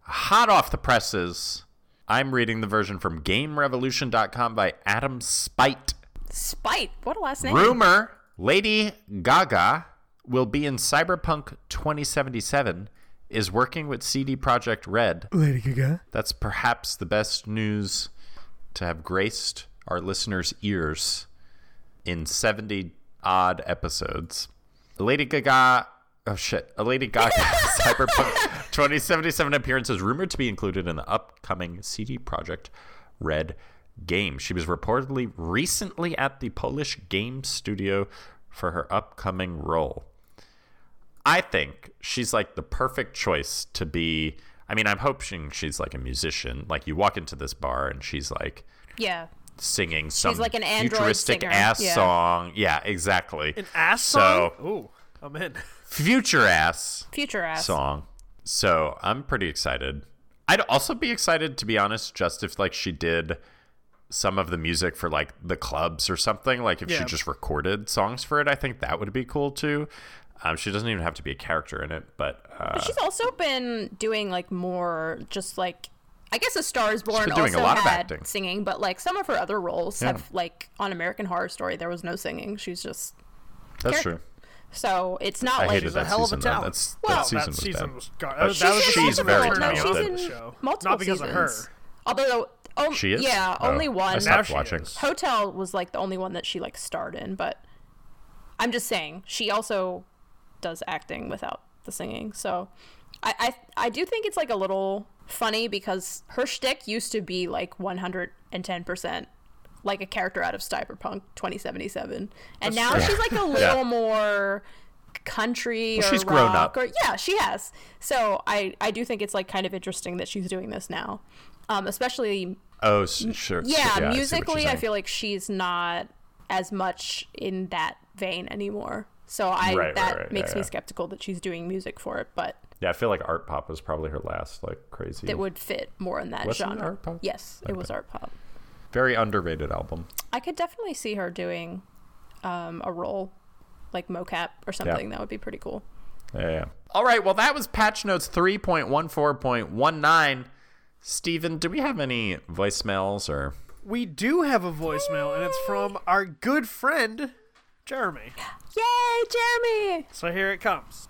hot off the presses. I'm reading the version from GameRevolution.com by Adam Spite. Spite. What a last name. Rumor Lady Gaga will be in Cyberpunk 2077 is working with CD Projekt Red. Lady Gaga. That's perhaps the best news to have graced our listeners' ears in 70 odd episodes. Lady Gaga. Oh shit. A Lady Gaga *laughs* Cyberpunk 2077 appearance is rumored to be included in the upcoming CD Projekt Red game. She was reportedly recently at the Polish game studio for her upcoming role. I think she's like the perfect choice to be. I mean, I'm hoping she's like a musician. Like you walk into this bar and she's like Yeah. singing some like an android futuristic singer. ass Yeah. song. Yeah, exactly. An ass So- song. Ooh, I'm in. *laughs* Future ass Future ass. song. So I'm pretty excited. I'd also be excited to be honest, just if like she did some of the music for like the clubs or something. Like if she just recorded songs for it, I think that would be cool too. Um, she doesn't even have to be a character in it, but uh, But she's also been doing like more just like I guess A Star is Born been doing a also lot of had acting. singing, but like some of her other roles Yeah. have like on American Horror Story there was no singing. She's just that's character- true. so it's not I like hated that hell of a season. talent. That's, Well, that season that was season bad. was gar- But that she's was in the very that turned me no, she's of in the show. multiple Not because of her. Although oh She is? yeah, Oh, only I one. stopped Now she watching. is. Hotel was like the only one that she like starred in, but I'm just saying she also does acting without the singing. So I I, I do think it's like a little funny because her shtick used to be like 110 percent like a character out of Cyberpunk 2077, and now she's like a *laughs* little more country Well, or she's grown up. or yeah she has so i i do think it's like kind of interesting that she's doing this now um especially Oh, sure. yeah, I see musically, I saying. feel like she's not as much in that vein anymore. So I Right, right, that right, makes yeah, me yeah. skeptical that she's doing music for it, but Yeah, I feel like Art Pop was probably her last like crazy. it would fit more in that Was it genre. art pop? Yes, it was art pop. Very underrated album. I could definitely see her doing um, a role like mocap or something. That would be pretty cool. Yeah, yeah. All right. Well, that was patch notes 3.14.19. Steven, do we have any voicemails or? We do have a voicemail, and it's from our good friend Jeremy. Yay, Jeremy! So here it comes.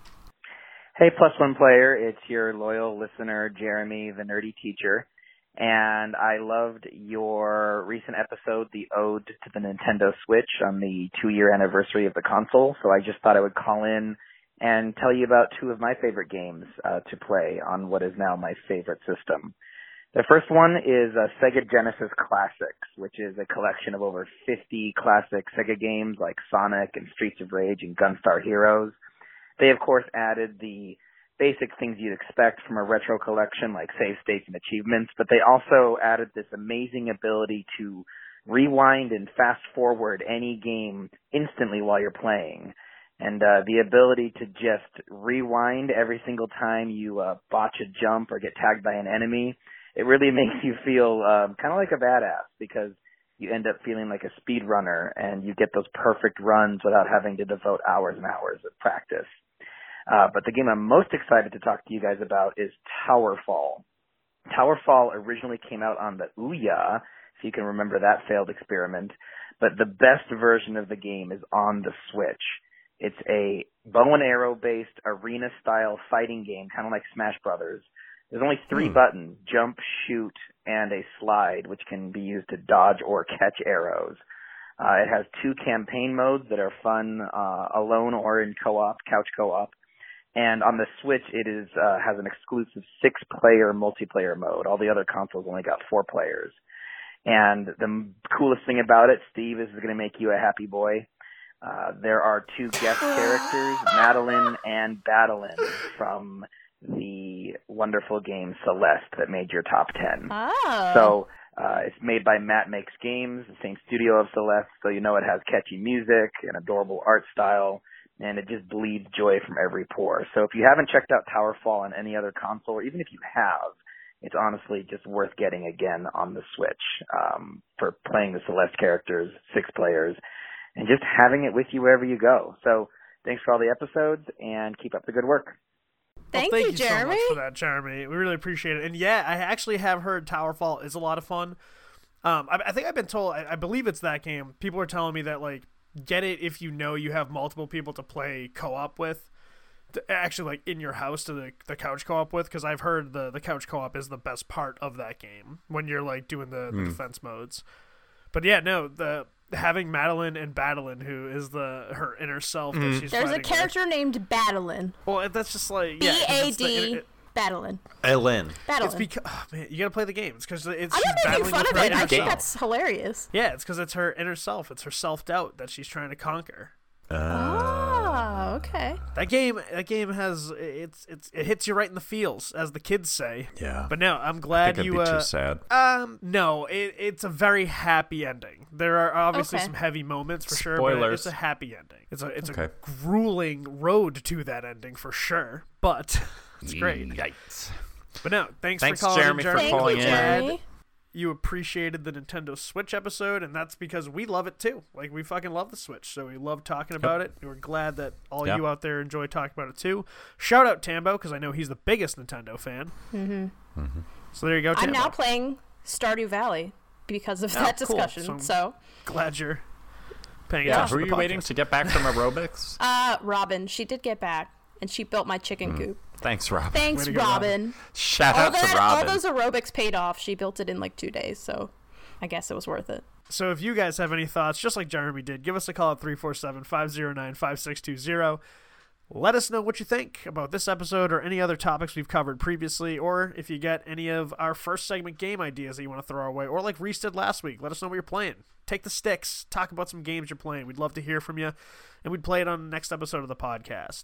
Hey, Plus One Player, it's your loyal listener, Jeremy, the nerdy teacher. And I loved your recent episode, the Ode to the Nintendo Switch on the two year anniversary of the console. So I just thought I would call in and tell you about two of my favorite games uh, to play on what is now my favorite system. The first one is uh, Sega Genesis Classics, which is a collection of over 50 classic Sega games like Sonic and Streets of Rage and Gunstar Heroes. They of course added the basic things you'd expect from a retro collection like save states and achievements, but they also added this amazing ability to rewind and fast forward any game instantly while you're playing. And uh, the ability to just rewind every single time you uh, botch a jump or get tagged by an enemy, it really *laughs* makes you feel um, kind of like a badass because you end up feeling like a speed runner and you get those perfect runs without having to devote hours and hours of practice. Uh, but the game I'm most excited to talk to you guys about is Towerfall. Towerfall originally came out on the Ouya, so you can remember that failed experiment. But the best version of the game is on the Switch. It's a bow and arrow based arena style fighting game, kind of like Smash Brothers. There's only three Hmm. buttons, jump, shoot, and a slide, which can be used to dodge or catch arrows. Uh, it has two campaign modes that are fun, uh, alone or in co-op, couch co-op. And on the Switch, it is, uh, has an exclusive six player multiplayer mode. All the other consoles only got four players. And the m- coolest thing about it, Steve, is it's going to make you a happy boy. Uh, there are two guest characters, Madeline and Badeline, from the wonderful game Celeste that made your top 10. Oh. So uh, it's made by Matt Makes Games, the same studio of Celeste, so you know it has catchy music and adorable art style, and it just bleeds joy from every pore. So if you haven't checked out Towerfall on any other console, or even if you have, it's honestly just worth getting again on the Switch um, for playing the Celeste characters, six players, and just having it with you wherever you go. So thanks for all the episodes, and keep up the good work. Thank, well, you, thank you, Jeremy. so much for that, Jeremy. We really appreciate it. And yeah, I actually have heard Towerfall is a lot of fun. Um, I, I think I've been told. I, I believe it's that game. People are telling me that like get it if you know you have multiple people to play co-op with. To, actually, like in your house to the, the couch co-op with, because I've heard the the couch co-op is the best part of that game when you're like doing the, the defense modes. But yeah, no, the having Madeline and Badeline, who is the her inner self that mm-hmm. she's There's a fighting with. character named Badeline. Well, that's just like B yeah, 'cause A it's the D inner- Badeline. It's because oh, man, you gotta play the game. It's because it's I'm not making fun of it. I think self. that's hilarious. Yeah, it's because it's her inner self. It's her self doubt that she's trying to conquer. Oh, okay. That game, that game has it's it's it hits you right in the feels, as the kids say. Yeah. But no, I'm I glad think it'd you. be uh, too sad. Um, no, it, it's a very happy ending. There are obviously Okay. some heavy moments for sure, but Spoilers. it's a happy ending. It's a it's a grueling road to that ending for sure, but *laughs* it's great. Yikes. But no, thanks, Thanks, for calling, in, Jeremy, for Jeremy. Thank calling you, in. Jeremy. You appreciated the Nintendo Switch episode, and that's because we love it too. Like we fucking love the Switch, so we love talking about it. We're glad that all Yep. you out there enjoy talking about it too. Shout out Tambo because I know he's the biggest Nintendo fan. Mm-hmm. So there you go, I'm now playing Stardew Valley because of Oh, that cool. discussion. So- So, glad you're paying Yeah, attention. who are you the waiting to get back from *laughs* aerobics? uh, Robin, she did get back, and she built my Mm. chicken coop. Thanks, Rob. Thanks, go, Robin. Shout All out to that, all those aerobics paid off. She built it in like two days, so I guess it was worth it. So if you guys have any thoughts, just like Jeremy did, give us a call at 347-509-5620. Let us know what you think about this episode or any other topics we've covered previously, or if you get any of our first segment game ideas that you want to throw our way, or like Reese did last week, let us know what you're playing. Take the sticks, talk about some games you're playing. We'd love to hear from you, and we'd play it on the next episode of the podcast.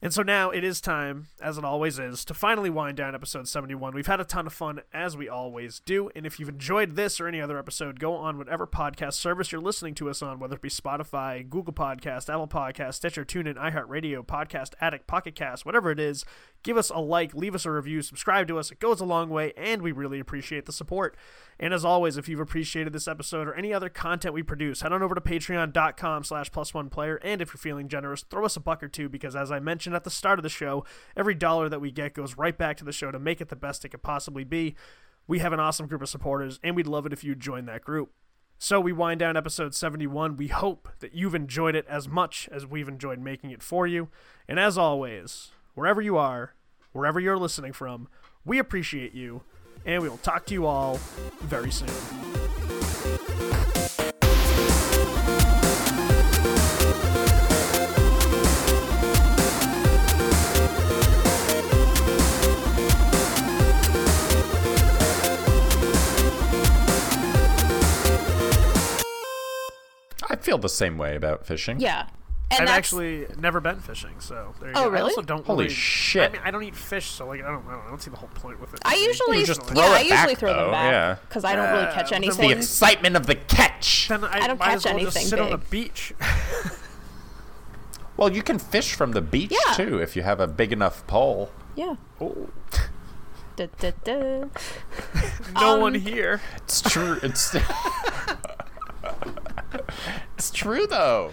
And so now it is time, as it always is, to finally wind down episode 71. We've had a ton of fun, as we always do. And if you've enjoyed this or any other episode, go on whatever podcast service you're listening to us on, whether it be Spotify, Google Podcast, Apple Podcast, Stitcher, TuneIn, iHeartRadio, Podcast Addict, Pocket Cast, whatever it is. Give us a like, leave us a review, subscribe to us. It goes a long way, and we really appreciate the support. And as always, if you've appreciated this episode or any other content we produce, head on over to patreon.com slash plus one player. And if you're feeling generous, throw us a buck or two because as I mentioned at the start of the show, every dollar that we get goes right back to the show to make it the best it could possibly be. We have an awesome group of supporters, and we'd love it if you'd join that group. So we wind down episode 71. We hope that you've enjoyed it as much as we've enjoyed making it for you. And as always, wherever you are, wherever you're listening from, we appreciate you, and we will talk to you all very soon. I feel the same way about fishing. Yeah. And I've that's, actually never been fishing, so there you Oh, go. I really? also don't Holy really- shit. I mean, I don't eat fish, so like I don't, I don't, I don't see the whole point with it. I usually, You just yeah, throw I it usually back, throw though, them back yeah. because I don't really catch Uh, anything. The excitement of the catch. then I, I don't might as catch well just anything sit on the beach. *laughs* Well, you can fish from the beach Yeah. too if you have a big enough pole. yeah. oh, Da, da, da. no Um, one here. It's true. It's *laughs* it's true though.